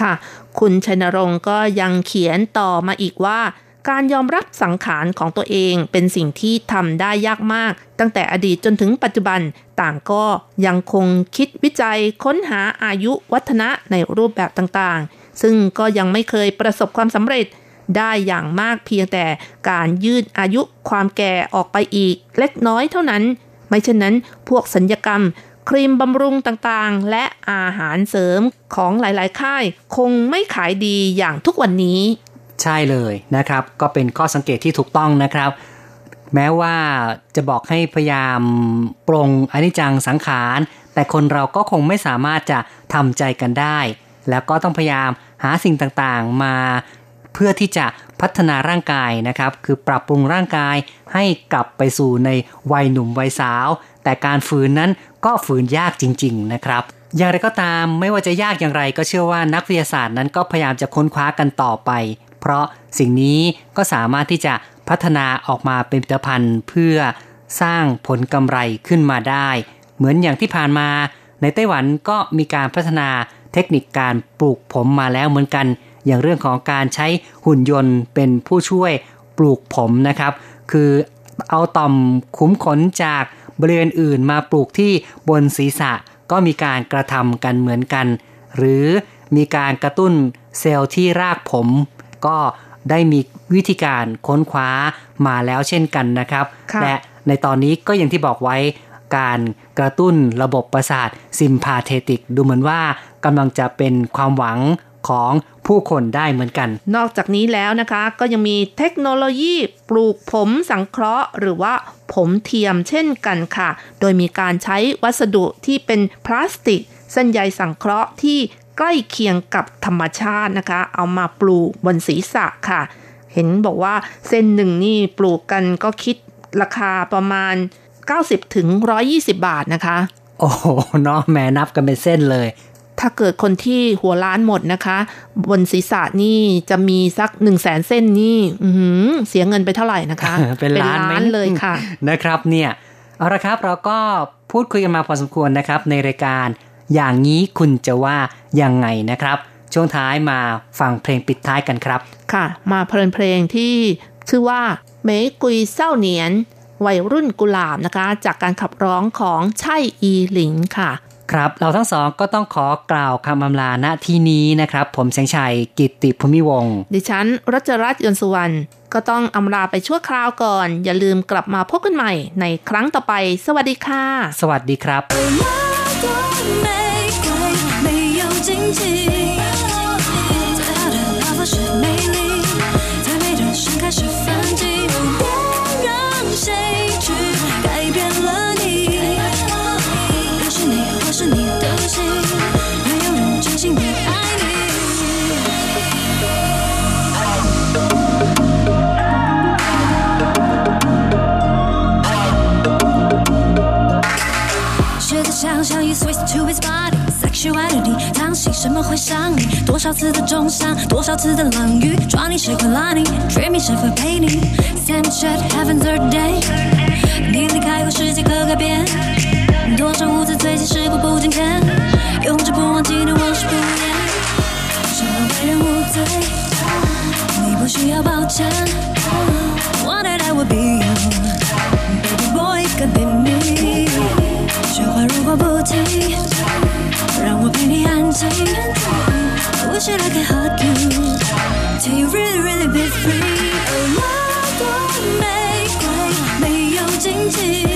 ค่ะ คุณชัยนรงค์ก็ยังเขียนต่อมาอีกว่าการยอมรับสังขารของตัวเองเป็นสิ่งที่ทำได้ยากมาก ตั้งแต่อดีตจนถึงปัจจุบันต่างก็ยังคงคิดวิจัยค้นหาอายุวัฒนะในรูปแบบต่างๆ ซึ่งก็ยังไม่เคยประสบความสำเร็จได้อย่างมากเพียงแต่การยืดอายุความแก่ออกไปอีกเล็กน้อยเท่านั้น ไม่เช่นนั้นพวกสัญญกรรม ครีมบำรุงต่างๆ และอาหารเสริมของหลายๆ ค่าย คงไม่ขายดีอย่างทุกวันนี้ ใช่เลยนะครับ ก็เป็นข้อสังเกตที่ถูกต้องนะครับ แม้ว่าจะบอกให้พยายามปรงอนิจจังสังขาร แต่คนเราก็คงไม่สามารถจะทำใจกันได้ แล้วก็ต้องพยายามหาสิ่งต่างๆ มาเพื่อที่จะพัฒนาร่างกายนะครับ คือปรับปรุงร่างกายให้กลับไปสู่ในวัยหนุ่มวัยสาว แต่การฝืนนั้นก็ฝืนยากจริง ๆ นะครับ อย่างไรก็ตามไม่ว่าจะยากอย่างไรก็เชื่อว่านักวิทยาศาสตร์นั้นก็พยายามจะค้นคว้ากันต่อไป เพราะสิ่งนี้ก็สามารถที่จะพัฒนาออกมาเป็นผลิตภัณฑ์เพื่อสร้างผลกำไรขึ้นมาได้ เหมือนอย่างที่ผ่านมาในไต้หวันก็มีการพัฒนาเทคนิคการปลูกผมมาแล้วเหมือนกัน อย่างเรื่องของการใช้หุ่นยนต์เป็นผู้ช่วยปลูกผมนะครับ คือเอาต่อมขุมขนจาก บริเวณอื่นมาปลูกที่บนศีรษะก็มีการกระทำกันเหมือนกัน หรือมีการกระตุ้นเซลล์ที่รากผม ก็ได้มีวิธีการค้นคว้ามาแล้วเช่นกันนะครับ และในตอนนี้ก็อย่างที่บอกไว้การกระตุ้นระบบประสาทซิมพาเทติก ดูเหมือนว่ากำลังจะเป็นความหวังของ ผู้คนได้เหมือนกัน นอกจากนี้แล้วนะคะก็ยังมีเทคโนโลยีปลูกผมสังเคราะห์ หรือว่าผมเทียมเช่นกันค่ะ โดยมีการใช้วัสดุที่เป็นพลาสติก เส้นใยสังเคราะห์ที่ใกล้เคียงกับธรรมชาตินะคะ เอามาปลูกบนศีรษะค่ะ เห็นบอกว่าเส้นหนึ่งนี่ปลูกกันก็คิดราคาประมาณ 90ถึง120 บาทนะคะ โอ้โหเนาะแม่นับกันเป็นเส้นเลย ถ้าเกิดคนที่หัวล้านหมดนะคะ บนศีรษะนี่จะมีสักหนึ่งแสนเส้นนี่เสียเงินไปเท่าไหร่นะคะ เป็นล้านานเลยค่ะ นะครับเนี่ยเอาละครับเราก็พูดคุยกันมาพอสมควรนะครับ ในรายการอย่างนี้คุณจะว่ายังไงนะครับ ช่วงท้ายมาฟังเพลงปิดท้ายกันครับ ค่ะ มาเพลินเพลงที่ชื่อว่าเมกุยเศร้าเนียน วัยรุ่นกุหลาบนะคะ จากการขับร้องของใช่อีหลิงค่ะ ครับเราทั้งสองก็ต้องขอกล่าวคำอำลาณที่นี้นะครับ ผมแสงชัยกิตติภูมิวงดิฉันรัชรัตน์ยนสุวรรณก็ต้องอำลาไปชั่วคราวก่อน อย่าลืมกลับมาพบกันใหม่ในครั้งต่อไป สวัสดีค่ะ สวัสดีครับ sexuality，当心什么会伤？你？多少次的重伤，多少次的冷雨，抓你谁会拉你，dream 谁会陪你？Snapchat heaven third day，你离开后世界可改变，多少无字最近时过不境迁，永志不忘纪念往事不言，什么为人无罪，你不需要抱歉，Wanted I would be you，baby boy could be me，雪花如果不停，让我陪你安静。I wish that I could hug you till you really, really be free. Oh, 我多玫瑰，没有荆棘。